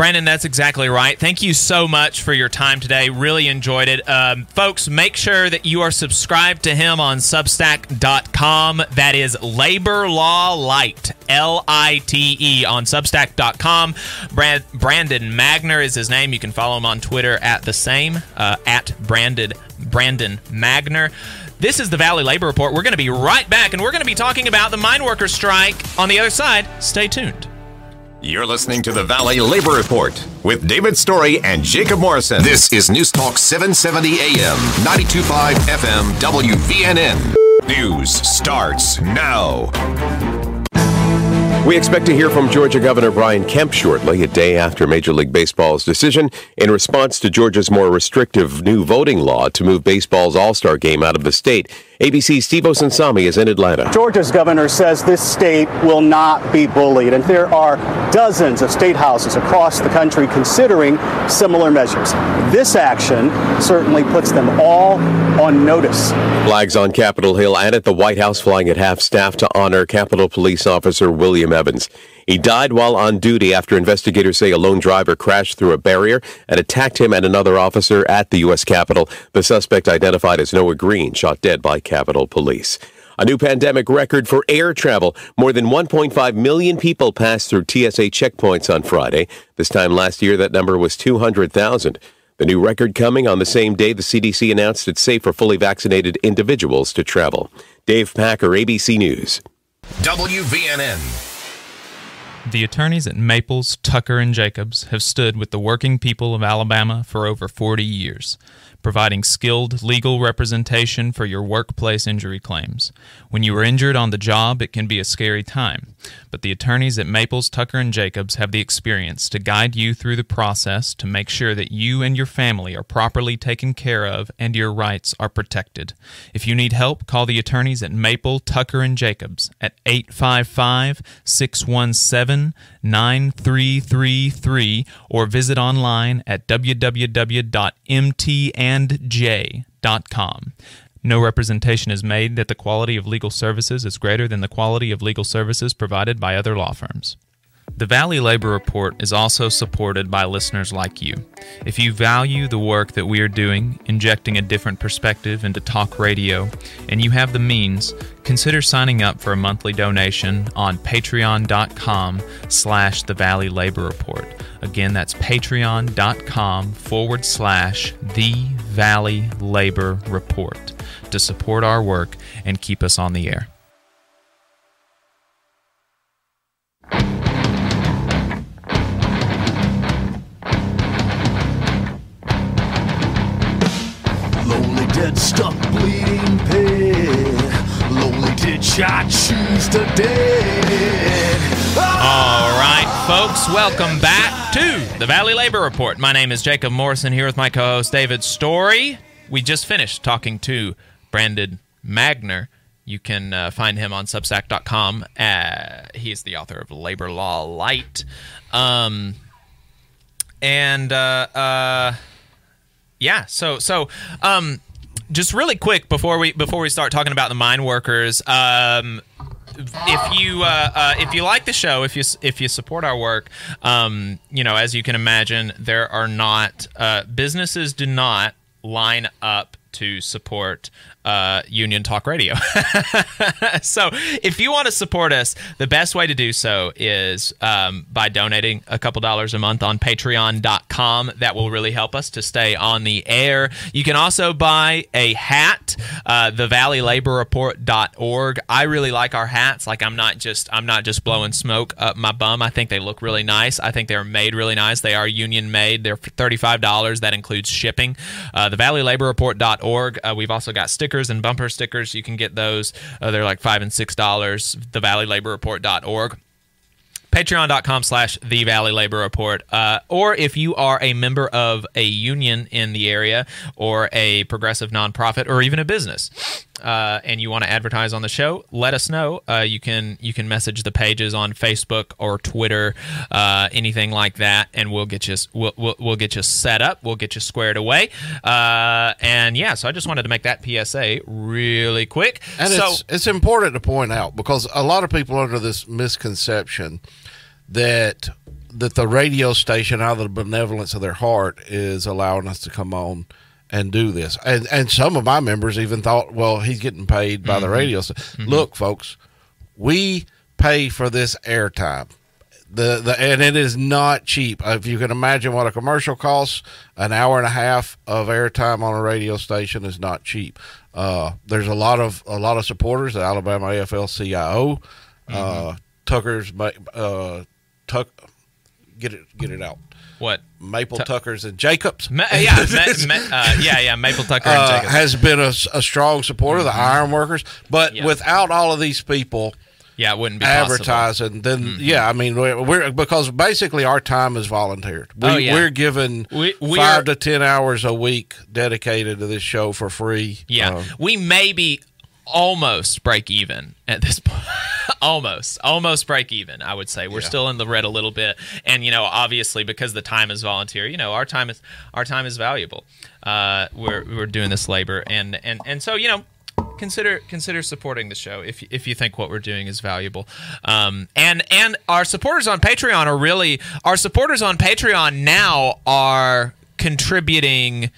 Brandon, that's exactly right. Thank you so much for your time today. Really enjoyed it. Um, folks, make sure that you are subscribed to him on Substack.com. That is Labor Law Lite, L I T E, on Substack.com. Brand, Brandon Magner is his name. You can follow him on Twitter at the same, uh, at Branded, Brandon Magner. This is the Valley Labor Report. We're going to be right back, and we're going to be talking about the mine workers' strike on the other side. Stay tuned. You're listening to the Valley Labor Report with David Story and Jacob Morrison. This is News Talk 770 AM, 925 FM, WVNN. News starts now. We expect to hear from Georgia Governor Brian Kemp shortly, a day after Major League Baseball's decision in response to Georgia's more restrictive new voting law to move baseball's All Star game out of the state. ABC's Steve Osunsami is in Atlanta. Georgia's governor says this state will not be bullied, and there are dozens of state houses across the country considering similar measures. This action certainly puts them all on notice. Flags on Capitol Hill and at the White House flying at half staff to honor Capitol Police Officer William Evans. He died while on duty after investigators say a lone driver crashed through a barrier and attacked him and another officer at the U.S. Capitol. The suspect, identified as Noah Green, shot dead by Capitol Police. A new pandemic record for air travel. More than 1.5 million people passed through TSA checkpoints on Friday. This time last year, that number was 200,000. The new record coming on the same day the CDC announced it's safe for fully vaccinated individuals to travel. Dave Packer, ABC News. WVNN. The attorneys at Maples, Tucker, and Jacobs have stood with the working people of Alabama for over 40 years, providing skilled legal representation for your workplace injury claims. When you are injured on the job, it can be a scary time. But the attorneys at Maples, Tucker, and Jacobs have the experience to guide you through the process to make sure that you and your family are properly taken care of and your rights are protected. If you need help, call the attorneys at Maple, Tucker, and Jacobs at 855 617 9333 or visit online at www.mtandj.com. No representation is made that the quality of legal services is greater than the quality of legal services provided by other law firms. The Valley Labor Report is also supported by listeners like you. If you value the work that we are doing, injecting a different perspective into talk radio, and you have the means, consider signing up for a monthly donation on patreon.com slash the Valley Labor Report. Again, that's patreon.com forward slash the Valley Labor Report to support our work and keep us on the air. Dead, stuck, bleeding pig. Lonely ditch, I choose to dead. All right, folks, welcome back to the Valley Labor Report. My name is Jacob Morrison here with my co host David Story. We just finished talking to Brandon Magner. You can uh, find him on Substack.com. Uh, he is the author of Labor Law Lite. Um, and uh, uh, yeah, so so um, just really quick before we before we start talking about the mine workers. Um, if you uh, uh, if you like the show, if you if you support our work, um, you know as you can imagine, there are not uh, businesses do not line up to support uh, Union Talk Radio. so if you want to support us, the best way to do so is um, by donating a couple dollars a month on patreon.com. That will really help us to stay on the air. You can also buy a hat, uh, thevalleylaborreport.org. I really like our hats. Like I'm not just I'm not just blowing smoke up my bum. I think they look really nice. I think they're made really nice. They are union made. They're $35. That includes shipping. Uh, thevalleylaborreport.org. Uh, we've also got stickers and bumper stickers. You can get those. Uh, they're like five and six dollars. Thevalleylaborreport.org patreon.com slash the valley labor report uh, or if you are a member of a union in the area or a progressive nonprofit or even a business uh, and you want to advertise on the show let us know. Uh, you can you can message the pages on facebook or twitter uh, anything like that and we'll get you we'll, we'll, we'll get you set up. We'll get you squared away. Uh, and yeah so i just wanted to make that psa really quick. And so it's, it's important to point out because a lot of people are under this misconception that that the radio station, out of the benevolence of their heart, is allowing us to come on and do this. And and some of my members even thought, well, he's getting paid by the Mhm. radio. station. Look, folks, we pay for this airtime. The, the and it is not cheap. If you can imagine what a commercial costs, an hour and a half of airtime on a radio station is not cheap. Uh, there's a lot of a lot of supporters. The Alabama AFL-CIO, uh, Tucker's, ma- uh, Tuck, get it get it out. What Maple Tu- Tuckers and Jacobs? Ma- yeah, ma- ma- uh, yeah, yeah. Maple Tucker and uh, Jacobs. has been a strong supporter of the Mhm. iron workers. But Yeah. without all of these people, yeah, it wouldn't be possible. advertising, then Mhm. yeah, I mean we're, we're because basically our time is volunteered. We, Oh, yeah. We're given We- we five are- to ten hours a week dedicated to this show for free. Yeah, Uh, we maybe almost break even at this point. almost, almost break even. I would say we're still in the red a little bit, and you know, obviously because the time is volunteer, you know, our time is our time is valuable. Uh, we're we're doing this labor, and and and so you know. Consider consider supporting the show if if you think what we're doing is valuable, um, and and our supporters on Patreon are really our supporters on Patreon now are contributing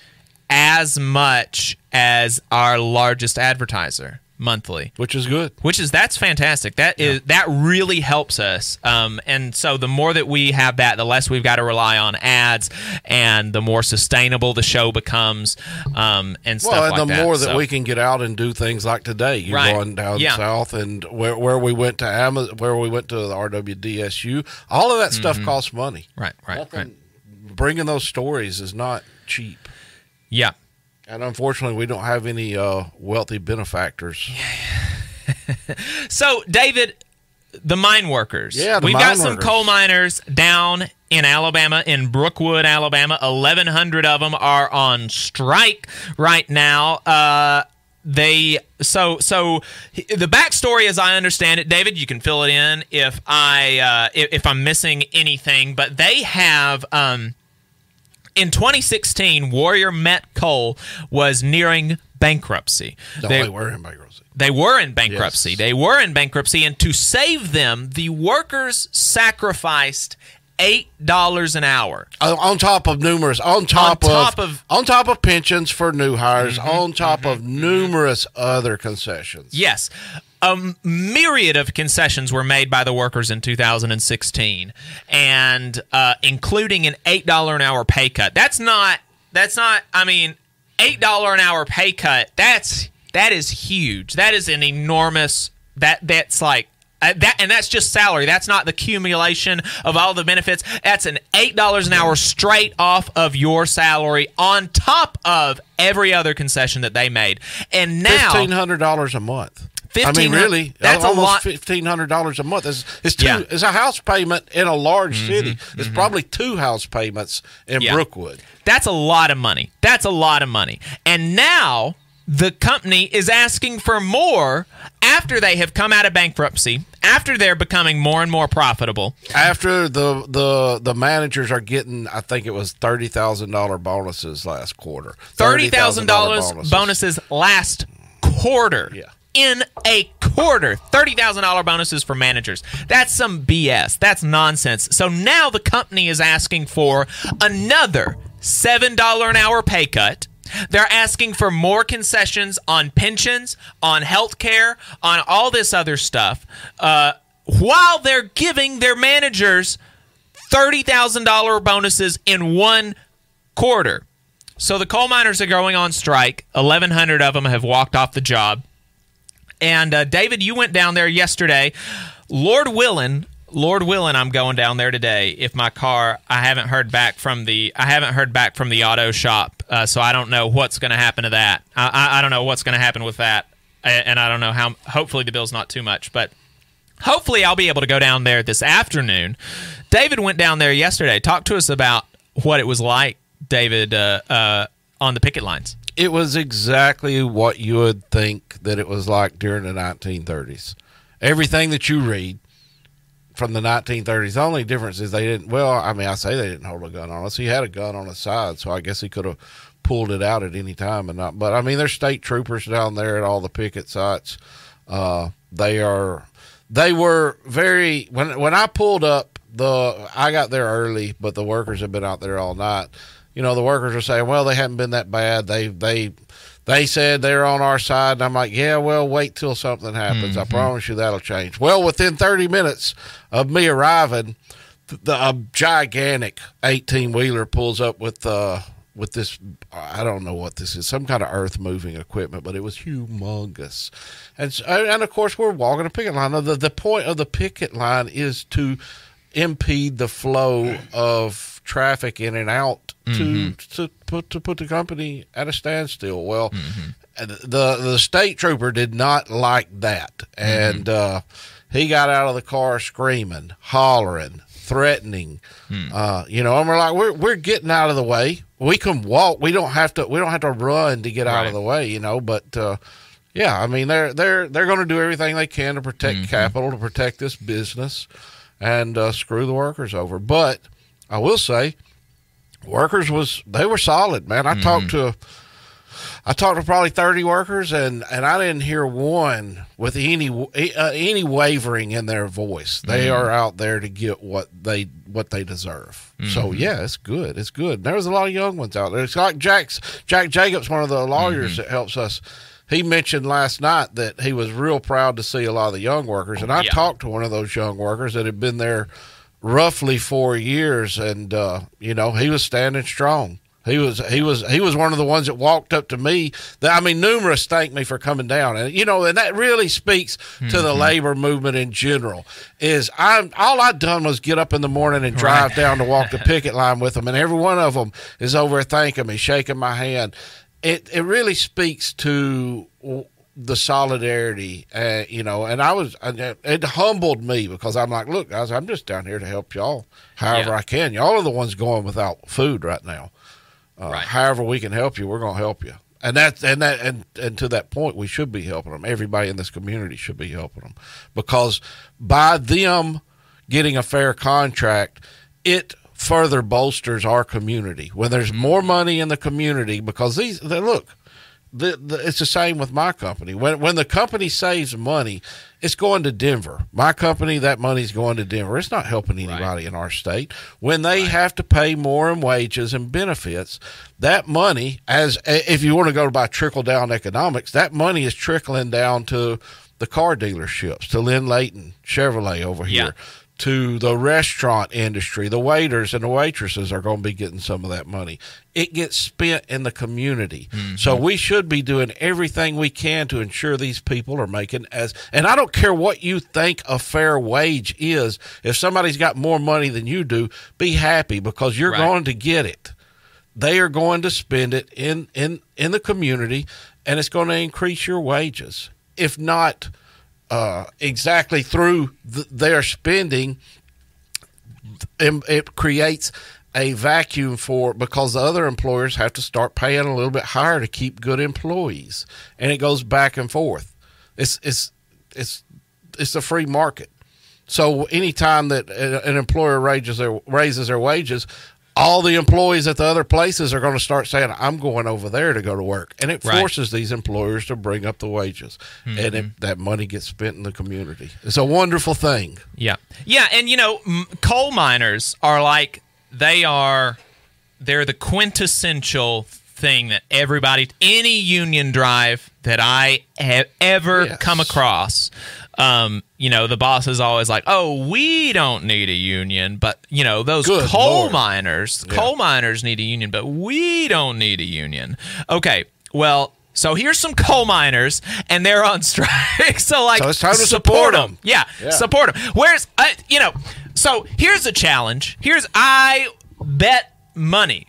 as much as our largest advertiser monthly which is good which is that's fantastic that is that really helps us um, and so the more that we have that the less we've got to rely on ads and the more sustainable the show becomes um, and stuff well, and like the that more that So- we can get out and do things like today, you're Right. going down Yeah. south and where, where we went to Amazon, where we went to the RWDSU, all of that stuff Mhm. costs money. right right Nothing- right Bringing those stories is not cheap. yeah And unfortunately, we don't have any uh, wealthy benefactors. So, David, the mine workers. Yeah, the we've got some workers. coal miners down in Alabama, in Brookwood, Alabama. Eleven hundred of them are on strike right now. Uh, they so so the backstory, as I understand it, David, you can fill it in if I uh, if, if I'm missing anything, but they have. Um, in 2016, Warrior Met Coal was nearing bankruptcy. No, They- they were in bankruptcy. they were in bankruptcy. They were in bankruptcy, and to save them, the workers sacrificed eight dollars an hour. On, on top of numerous, on top, On top of, of- Mm-hmm, on top of pensions for new hires, on top of numerous other concessions. Yes. A myriad of concessions were made by the workers in 2016, and uh, including an eight dollar an hour pay cut. That's not. That's not. I mean, eight dollar an hour pay cut. That's that is huge. That is an enormous. That that's like. Uh, that and that's just salary. That's not the accumulation of all the benefits. That's an eight dollars an hour straight off of your salary, on top of every other concession that they made. And now, fifteen hundred dollars a month. I mean, $1,500 really, that's a almost. Fifteen hundred dollars a month. It's, it's two. Yeah. Mm-hmm, It's a house payment in a large city. It's probably two house payments in Yeah. Brookwood. That's a lot of money. That's a lot of money. And now the company is asking for more after they have come out of bankruptcy, after they're becoming more and more profitable. After the the the managers are getting, I think it was thirty thousand dollar bonuses last quarter. Thirty thousand dollars bonuses last quarter. Yeah. In a quarter, thirty thousand dollar bonuses for managers. That's some BS. That's nonsense. So now the company is asking for another seven dollar an hour pay cut. They're asking for more concessions on pensions, on health care, on all this other stuff, uh, while they're giving their managers thirty thousand dollar bonuses in one quarter. So the coal miners are going on strike. Eleven hundred of them have walked off the job. And uh, David, you went down there yesterday. Lord willing, Lord willing, I'm going down there today. If my car, I haven't heard back from the, I haven't heard back from the auto shop, uh, so I don't know what's going to happen to that. I, I, I don't know what's going to happen with that, and I don't know how. Hopefully, the bill's not too much, but hopefully, I'll be able to go down there this afternoon. David went down there yesterday. Talk to us about what it was like, David, uh, uh, on the picket lines. It was exactly what you would think that it was like during the 1930s. Everything that you read from the 1930s. The only difference is they didn't. Well, I mean, I say they didn't hold a gun on us. He had a gun on his side, so I guess he could have pulled it out at any time and not. But I mean, there's state troopers down there at all the picket sites. Uh, they are. They were very when when I pulled up the. I got there early, but the workers have been out there all night. You know, the workers are saying, "Well, they haven't been that bad. They they." They said they're on our side, and I'm like, yeah, well, wait till something happens. I promise you that'll change. Well, within 30 minutes of me arriving, the, a gigantic 18 wheeler pulls up with uh, with this. I don't know what this is, some kind of earth moving equipment, but it was humongous. And so, and of course, we're walking a picket line. The the point of the picket line is to impede the flow of traffic in and out to to put to put the company at a standstill. Well, the the state trooper did not like that, and uh, he got out of the car screaming, hollering, threatening. Uh, you know, and we're like, we're we're getting out of the way. We can walk. We don't have to. We don't have to run to get out of the way. You know, but. Uh, yeah, I mean they're they're they're going to do everything they can to protect capital, to protect this business, and uh, screw the workers over. But I will say, workers was they were solid, man. I talked to I talked to probably thirty workers, and and I didn't hear one with any uh, any wavering in their voice. They Mhm. are out there to get what they what they deserve. So Mhm. yeah, it's good. It's good. There was a lot of young ones out there. It's like Jack's Jack Jacobs, one of the lawyers that helps us. He mentioned last night that he was real proud to see a lot of the young workers, and I Yeah. talked to one of those young workers that had been there roughly four years, and uh, you know he was standing strong. He was he was he was one of the ones that walked up to me. That I mean, numerous thanked me for coming down, and you know, and that really speaks to the labor movement in general. Is I all I'd done was get up in the morning and drive Right. down to walk the picket line with them, and every one of them is over thanking me, shaking my hand. It it really speaks to the solidarity, uh, you know, and I was, it humbled me because I'm like, look, guys, I'm just down here to help y'all however Yeah. I can. Y'all are the ones going without food right now. Uh, Right. However we can help you, we're going to help you. And that's and that and, and to that point, we should be helping them. Everybody in this community should be helping them because by them getting a fair contract, it further bolsters our community. When there's more money in the community, because these they, look, the, the, it's the same with my company. When when the company saves money, it's going to Denver. My company, that money's going to Denver. It's not helping anybody in our state. When they have to pay more in wages and benefits, that money, as if you want to go by trickle down economics, that money is trickling down to the car dealerships, to Lynn Layton Chevrolet over here to the restaurant industry. The waiters and the waitresses are going to be getting some of that money. It gets spent in the community. So mm-hmm. we should be doing everything we can to ensure these people are making as and I don't care what you think a fair wage is. If somebody's got more money than you do, be happy because you're Right. going to get it. They are going to spend it in in in the community and it's going to increase your wages. If not uh, exactly through th- their spending, it, it creates a vacuum for because the other employers have to start paying a little bit higher to keep good employees, and it goes back and forth. It's it's it's it's a free market. So anytime that an employer raises their raises their wages, all the employees at the other places are going to start saying, "I'm going over there to go to work," and it Right. forces these employers to bring up the wages, and Mm-hmm. it, that money gets spent in the community. It's a wonderful thing. Yeah. Yeah, and you know, m- coal miners are like they are they're the quintessential thing that everybody any union drive that I have ever come across um, you know, the boss is always like, "Oh, we don't need a union," but you know, those Good coal Lord. miners, coal miners need a union, but we don't need a union. Okay, well, so here's some coal miners, and they're on strike. so like, So it's time to support 'em. Yeah, Yeah. support them. Where's I, you know? So here's a challenge. Here's I bet money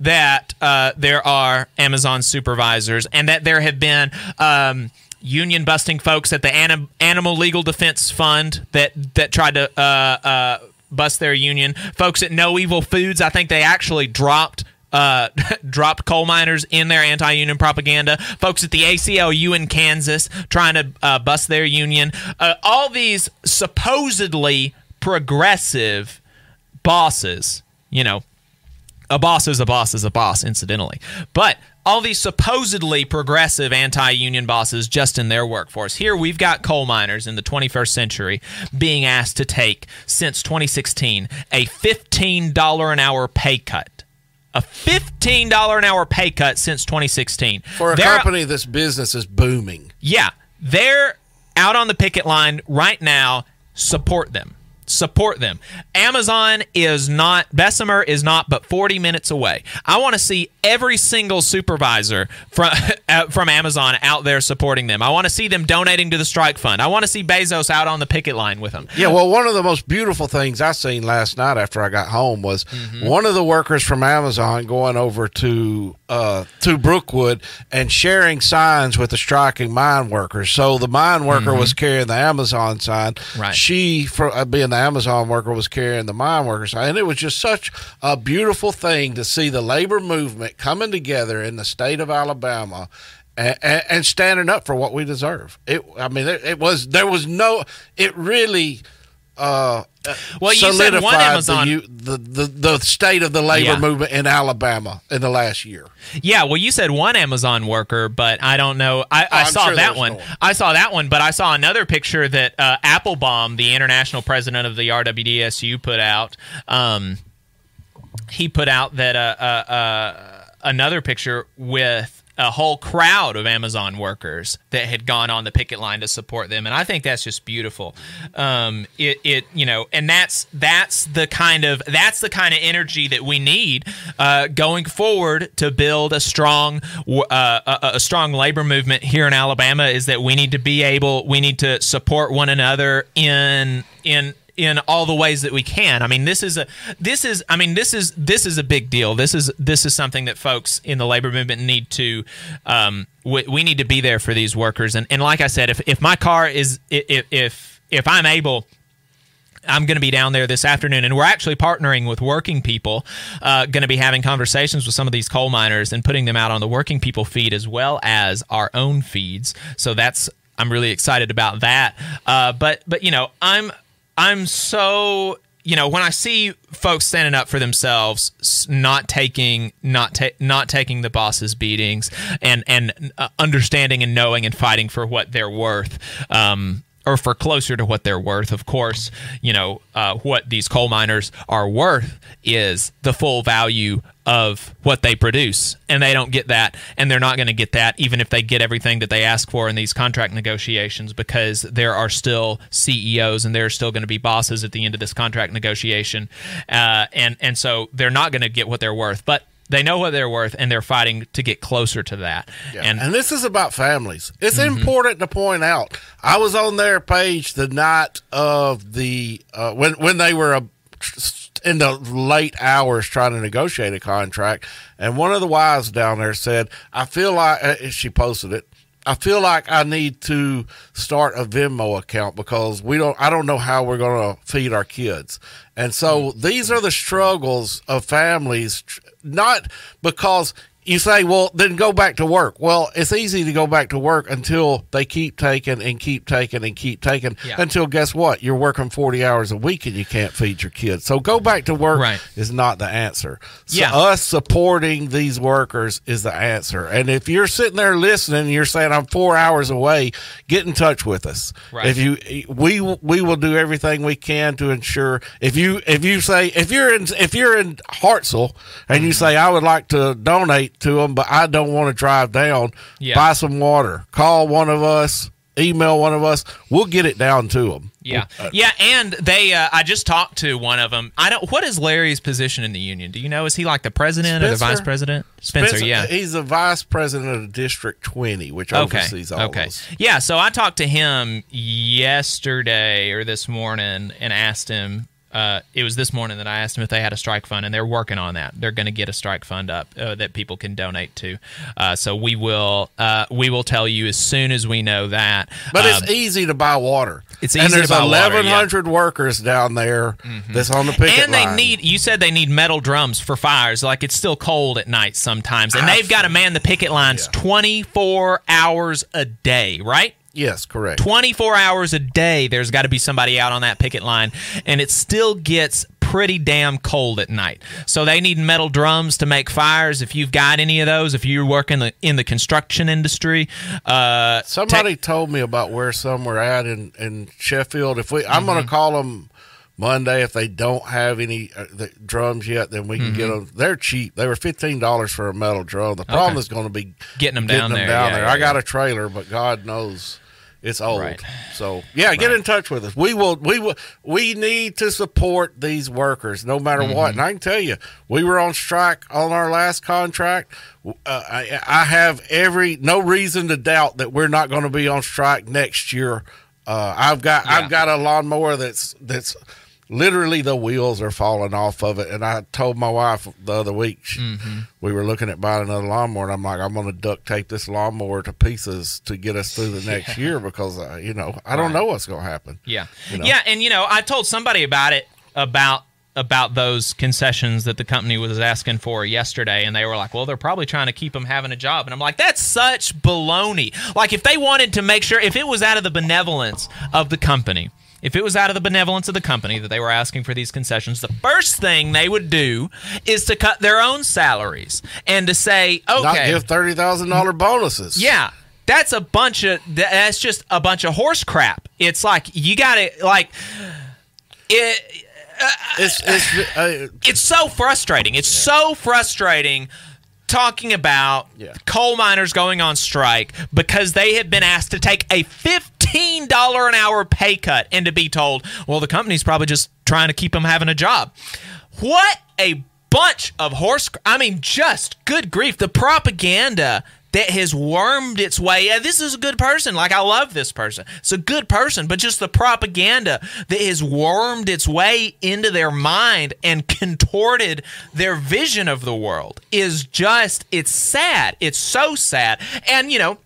that uh, there are Amazon supervisors and that there have been um, union busting folks at the Anim- Animal Legal Defense Fund that that tried to uh, uh, bust their union. Folks at No Evil Foods, I think they actually dropped. Uh, dropped coal miners in their anti-union propaganda. Folks at the ACLU in Kansas trying to uh, bust their union. Uh, all these supposedly progressive bosses, you know, a boss is a boss is a boss, incidentally. But all these supposedly progressive anti union bosses just in their workforce. Here we've got coal miners in the 21st century being asked to take, since 2016, a $15 an hour pay cut. A $15 an hour pay cut since 2016. For a They're- company, this business is booming. yeah, they're out on the picket line right now. Support them. Support them. Amazon is not, Bessemer is not but 40 minutes away. I want to see every single supervisor from, uh, from Amazon out there supporting them. I want to see them donating to the strike fund. I want to see Bezos out on the picket line with them. Yeah, well, one of the most beautiful things I seen last night after I got home was Mm-hmm. one of the workers from Amazon going over to uh, to Brookwood and sharing signs with the striking mine workers. So the mine worker was carrying the Amazon sign. Mm-hmm. Right. She, for uh, being the Amazon worker, was carrying the mine workers. and it was just such a beautiful thing to see the labor movement coming together in the state of Alabama. And, and, and standing up for what we deserve. It, I mean, it, it was there was no. It really uh, Well, you said one Amazon- the, the, the the state of the labor Yeah. movement in Alabama in the last year. Yeah, well, you said one Amazon worker, but I don't know. I, I Oh, saw sure that one. more. I saw that one, but I saw another picture that uh, Appelbaum, the international president of the RWDSU, put out. Um, he put out that uh, uh, uh, another picture with a whole crowd of Amazon workers that had gone on the picket line to support them, and I think that's just beautiful. Um, it, it, you know, and that's that's the kind of that's the kind of energy that we need uh, going forward to build a strong uh, a, a strong labor movement here in Alabama. Is that we need to be able, we need to support one another in in in all the ways that we can. I mean, this is a this is I mean this is this is a big deal. This is this is something that folks in the labor movement need to um, we, we need to be there for these workers. And and like I said, if if my car is if if if I'm able I'm going to be down there this afternoon, and we're actually partnering with working people. Uh, going to be having conversations with some of these coal miners and putting them out on the working people feed as well as our own feeds. So that's I'm really excited about that. Uh, but but you know I'm I'm so you know when I see folks standing up for themselves, not taking not ta- not taking the boss's beatings, and and uh, understanding and knowing and fighting for what they're worth. Um, or for closer to what they're worth. Of course, you know, uh, what these coal miners are worth is the full value of what they produce. And they don't get that. And they're not going to get that even if they get everything that they ask for in these contract negotiations because there are still CEOs and there are still going to be bosses at the end of this contract negotiation. Uh, and, and so they're not going to get what they're worth. But they know what they're worth and they're fighting to get closer to that. Yeah. And, and this is about families. It's mm-hmm. important to point out. I was on their page the night of the uh, when when they were uh, in the late hours trying to negotiate a contract, and one of the wives down there said, "I feel like uh, she posted it." I feel like I need to start a Venmo account because we don't I don't know how we're going to feed our kids. And so mm. these are the struggles of families not because you say, well, then go back to work. Well, it's easy to go back to work until they keep taking and keep taking and keep taking yeah. until guess what? You're working 40 hours a week and you can't feed your kids. So go back to work right. is not the answer. So yeah. us supporting these workers is the answer. And if you're sitting there listening and you're saying I'm 4 hours away, get in touch with us. Right. If you we we will do everything we can to ensure if you if you say if you're in if you're in Hartselle and you mm-hmm. say I would like to donate to them, but I don't want to drive down. Yeah. Buy some water. Call one of us. Email one of us. We'll get it down to them. Yeah, yeah, and they. Uh, I just talked to one of them. I don't. What is Larry's position in the union? Do you know? Is he like the president Spencer? or the vice president? Spencer, Spencer, yeah, he's the vice president of District Twenty, which okay. oversees all okay. Those. Yeah, so I talked to him yesterday or this morning and asked him uh, it was this morning that I asked them if they had a strike fund, and they're working on that. They're going to get a strike fund up uh, that people can donate to. Uh, so we will uh, we will tell you as soon as we know that. But um, it's easy to buy water. It's easy and there's eleven hundred yeah. workers down there mm-hmm. that's on the picket line. And they line. need. You said they need metal drums for fires. Like it's still cold at night sometimes, and they've got to man the picket lines yeah. twenty four hours a day. Right. Yes, correct. 24 hours a day, there's got to be somebody out on that picket line, and it still gets pretty damn cold at night. So they need metal drums to make fires. If you've got any of those, if you work in the in the construction industry, uh, somebody te- told me about where some were at in in Sheffield. If we, I'm mm-hmm. going to call them Monday. If they don't have any uh, the drums yet, then we can mm-hmm. get them. They're cheap. They were fifteen dollars for a metal drum. The problem okay. is going to be getting them down getting there. Down yeah, there. Yeah, I got yeah. a trailer, but God knows it's old. Right. So yeah, get right. in touch with us. We will. We will. We need to support these workers no matter mm-hmm. what. And I can tell you, we were on strike on our last contract. Uh, I, I, have every no reason to doubt that we're not going to be on strike next year. Uh, I've got yeah. I've got a lawnmower that's that's literally the wheels are falling off of it. And I told my wife the other week mm-hmm. we were looking at buying another lawnmower, and I'm like, I'm going to duct tape this lawnmower to pieces to get us through the next yeah. year because uh, you know I don't know what's going to happen. Yeah, you know? yeah, and you know I told somebody about it about about those concessions that the company was asking for yesterday and they were like well they're probably trying to keep them having a job and i'm like that's such baloney like if they wanted to make sure if it was out of the benevolence of the company if it was out of the benevolence of the company that they were asking for these concessions, the first thing they would do is to cut their own salaries and to say, okay, not give thirty thousand dollar bonuses. Yeah, that's a bunch of that's just a bunch of horse crap. It's like you got to like it. Uh, it's it's, uh, it's so frustrating. It's yeah. so frustrating talking about yeah. coal miners going on strike because they have been asked to take a $15 an hour pay cut and to be told, well, the company's probably just trying to keep them having a job. What a bunch of horse. I mean, just good grief. The propaganda that has wormed its way. Yeah, this is a good person. Like I love this person. It's a good person, but just the propaganda that has wormed its way into their mind and contorted their vision of the world is just it's sad. It's so sad. And you know,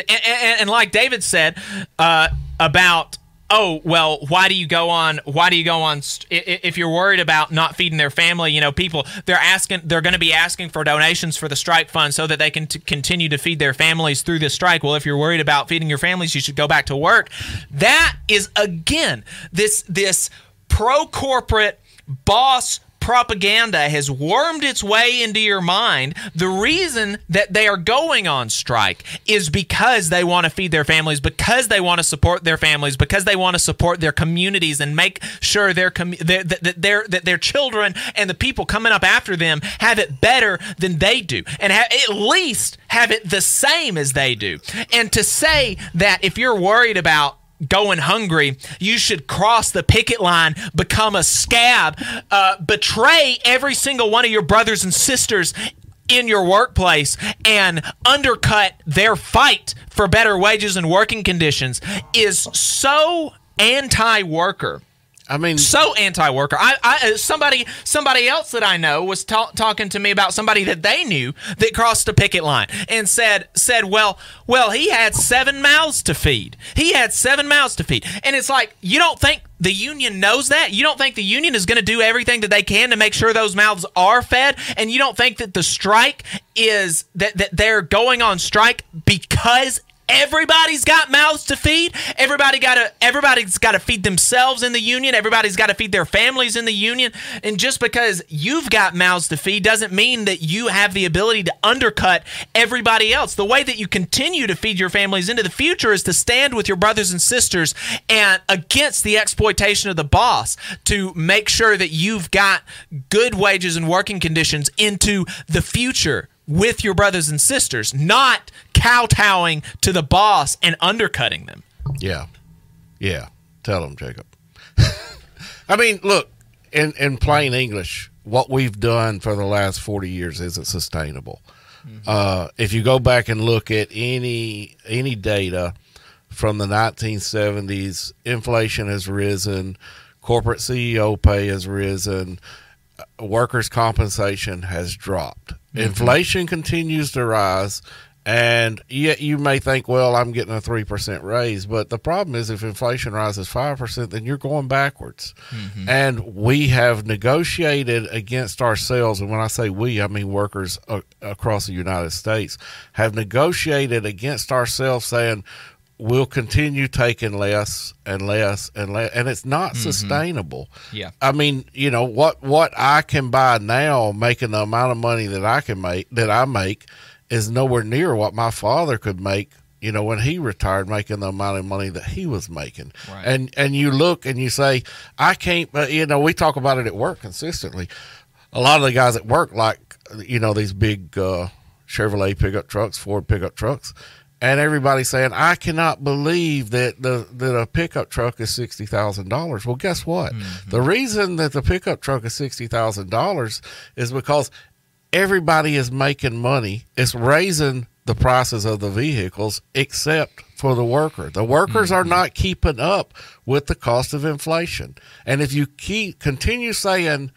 and, and, and like David said uh, about oh well why do you go on why do you go on if you're worried about not feeding their family you know people they're asking they're going to be asking for donations for the strike fund so that they can t- continue to feed their families through this strike. Well if you're worried about feeding your families you should go back to work. That is again this this pro corporate boss propaganda has wormed its way into your mind, the reason that they are going on strike is because they want to feed their families, because they want to support their families, because they want to support their communities and make sure their com- that, their that their children and the people coming up after them have it better than they do, and ha- at least have it the same as they do. And to say that if you're worried about going hungry, you should cross the picket line, become a scab, uh, betray every single one of your brothers and sisters in your workplace and undercut their fight for better wages and working conditions is so anti-worker I mean, so anti-worker. I, I uh, somebody somebody else that I know was ta- talking to me about somebody that they knew that crossed a picket line and said said, well, well, he had seven mouths to feed. He had seven mouths to feed, and it's like you don't think the union knows that. You don't think the union is going to do everything that they can to make sure those mouths are fed, and you don't think that the strike is that that they're going on strike because everybody's got mouths to feed. Everybody got to everybody's got to feed themselves in the union. Everybody's got to feed their families in the union. And just because you've got mouths to feed doesn't mean that you have the ability to undercut everybody else. The way that you continue to feed your families into the future is to stand with your brothers and sisters and against the exploitation of the boss to make sure that you've got good wages and working conditions into the future with your brothers and sisters, not kowtowing to the boss and undercutting them. Yeah. Yeah. Tell them, Jacob. I mean, look, in, in plain English, what we've done for the last 40 years isn't sustainable. Mm-hmm. Uh, if you go back and look at any any data from the 1970s, inflation has risen, corporate CEO pay has risen, uh, workers' compensation has dropped. Mm-hmm. Inflation continues to rise, and yet you may think, well, I'm getting a 3% raise. But the problem is, if inflation rises 5%, then you're going backwards. Mm-hmm. And we have negotiated against ourselves. And when I say we, I mean workers across the United States have negotiated against ourselves saying, we'll continue taking less and less and less and it's not mm-hmm. sustainable yeah i mean you know what what i can buy now making the amount of money that i can make that i make is nowhere near what my father could make you know when he retired making the amount of money that he was making right. and and you look and you say i can't you know we talk about it at work consistently a lot of the guys at work like you know these big uh, chevrolet pickup trucks ford pickup trucks and everybody saying, "I cannot believe that the that a pickup truck is sixty thousand dollars." Well, guess what? Mm-hmm. The reason that the pickup truck is sixty thousand dollars is because everybody is making money. It's raising the prices of the vehicles except for the worker. The workers mm-hmm. are not keeping up with the cost of inflation. And if you keep continue saying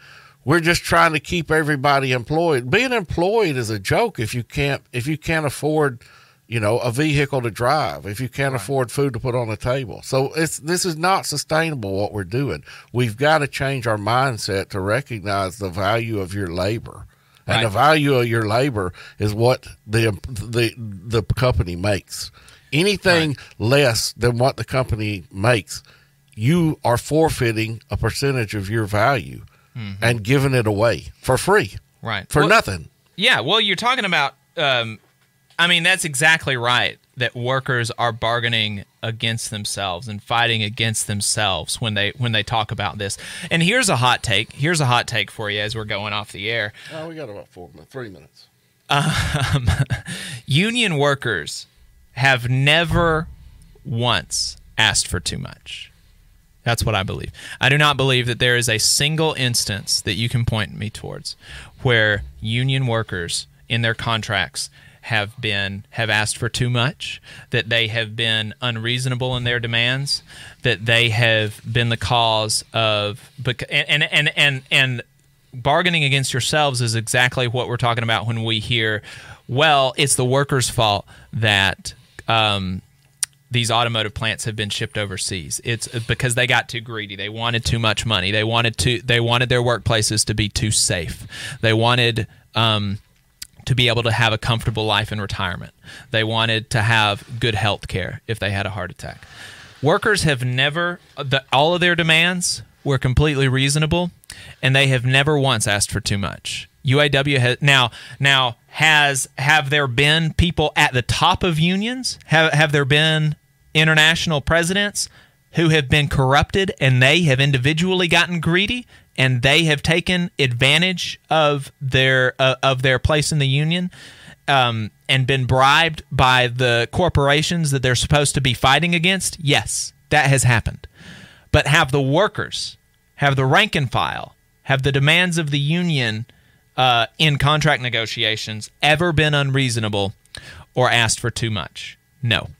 we're just trying to keep everybody employed, being employed is a joke if you can't if you can't afford you know a vehicle to drive if you can't right. afford food to put on the table so it's this is not sustainable what we're doing we've got to change our mindset to recognize the value of your labor and the value of your labor is what the the the company makes. Anything right. less than what the company makes, you are forfeiting a percentage of your value mm-hmm. and giving it away for free, right? For well, nothing. Yeah. Well, you're talking about. Um, I mean, that's exactly right. That workers are bargaining against themselves and fighting against themselves when they when they talk about this. And here's a hot take. Here's a hot take for you as we're going off the air. Oh, we got about four minutes, three minutes. Um, union workers have never once asked for too much. That's what I believe. I do not believe that there is a single instance that you can point me towards where union workers in their contracts have been have asked for too much, that they have been unreasonable in their demands, that they have been the cause of and and and and bargaining against yourselves is exactly what we're talking about when we hear, well, it's the workers' fault that um, these automotive plants have been shipped overseas. It's because they got too greedy. They wanted too much money. They wanted to. They wanted their workplaces to be too safe. They wanted. Um, to be able to have a comfortable life in retirement. They wanted to have good health care if they had a heart attack. Workers have never, the, all of their demands were completely reasonable, and they have never once asked for too much. UAW has now now has have there been people at the top of unions? Have have there been international presidents who have been corrupted and they have individually gotten greedy and they have taken advantage of their uh, of their place in the union um, and been bribed by the corporations that they're supposed to be fighting against? Yes, that has happened. But have the workers, have the rank and file, have the demands of the union uh, in contract negotiations ever been unreasonable or asked for too much? No.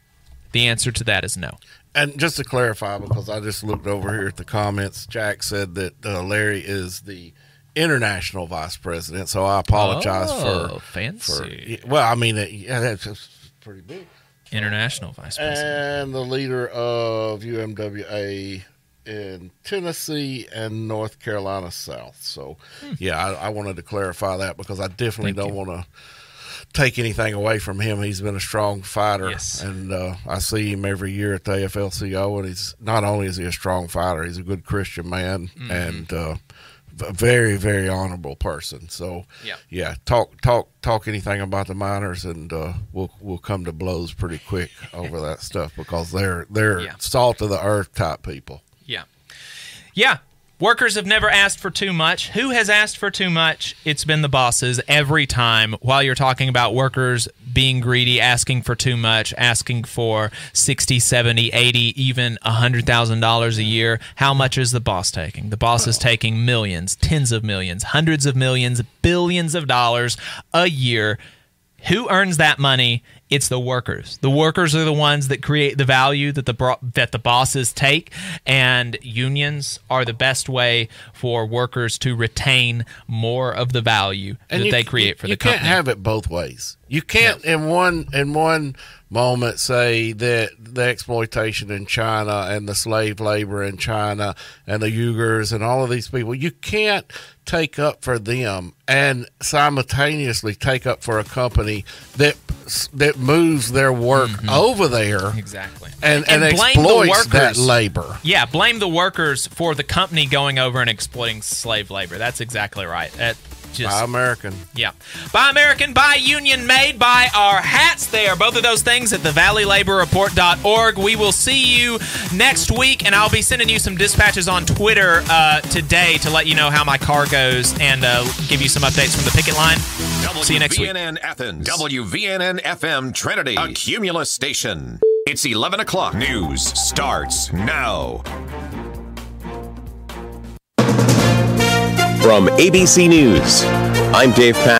The answer to that is no. And just to clarify, because I just looked over here at the comments, Jack said that uh, Larry is the international vice president. So I apologize oh, for fancy. For, well, I mean, yeah, that's pretty big. International vice president and the leader of UMWA in Tennessee and North Carolina South. So, hmm. yeah, I, I, wanted to clarify that because I definitely Thank don't want to take anything away from him. He's been a strong fighter, yes. and uh, I see him every year at the AFL-CIO. And he's not only is he a strong fighter, he's a good Christian man, mm-hmm. and uh, a very, very honorable person. So, yeah, yeah, talk, talk, talk anything about the miners, and uh, we'll we'll come to blows pretty quick over that stuff because they're they're yeah. salt of the earth type people. Yeah, yeah. Workers have never asked for too much. Who has asked for too much? It's been the bosses every time. While you're talking about workers being greedy, asking for too much, asking for 60, 70, 80, even $100,000 a year, how much is the boss taking? The boss is taking millions, tens of millions, hundreds of millions, billions of dollars a year. Who earns that money? It's the workers. The workers are the ones that create the value that the that the bosses take, and unions are the best way for workers to retain more of the value and that you, they create for the company. You can't have it both ways. You can't in one in one moment say that the exploitation in China and the slave labor in China and the Uyghurs and all of these people. You can't take up for them and simultaneously take up for a company that that moves their work mm-hmm. over there exactly and and, and exploits that labor. Yeah, blame the workers for the company going over and exploiting slave labor. That's exactly right. Just buy American. Yeah, buy American, buy Union made, buy our hats. They are both of those things at the ValleyLaborReport.org. We will see you next week, and I'll be sending you some dispatches on Twitter uh, today to let you know how my car goes and uh, give you some updates from the picket line. see you next week. WVNN Athens, WVNN FM Trinity, a Cumulus station. It's 11 o'clock. News starts now. From ABC News, I'm Dave Pat.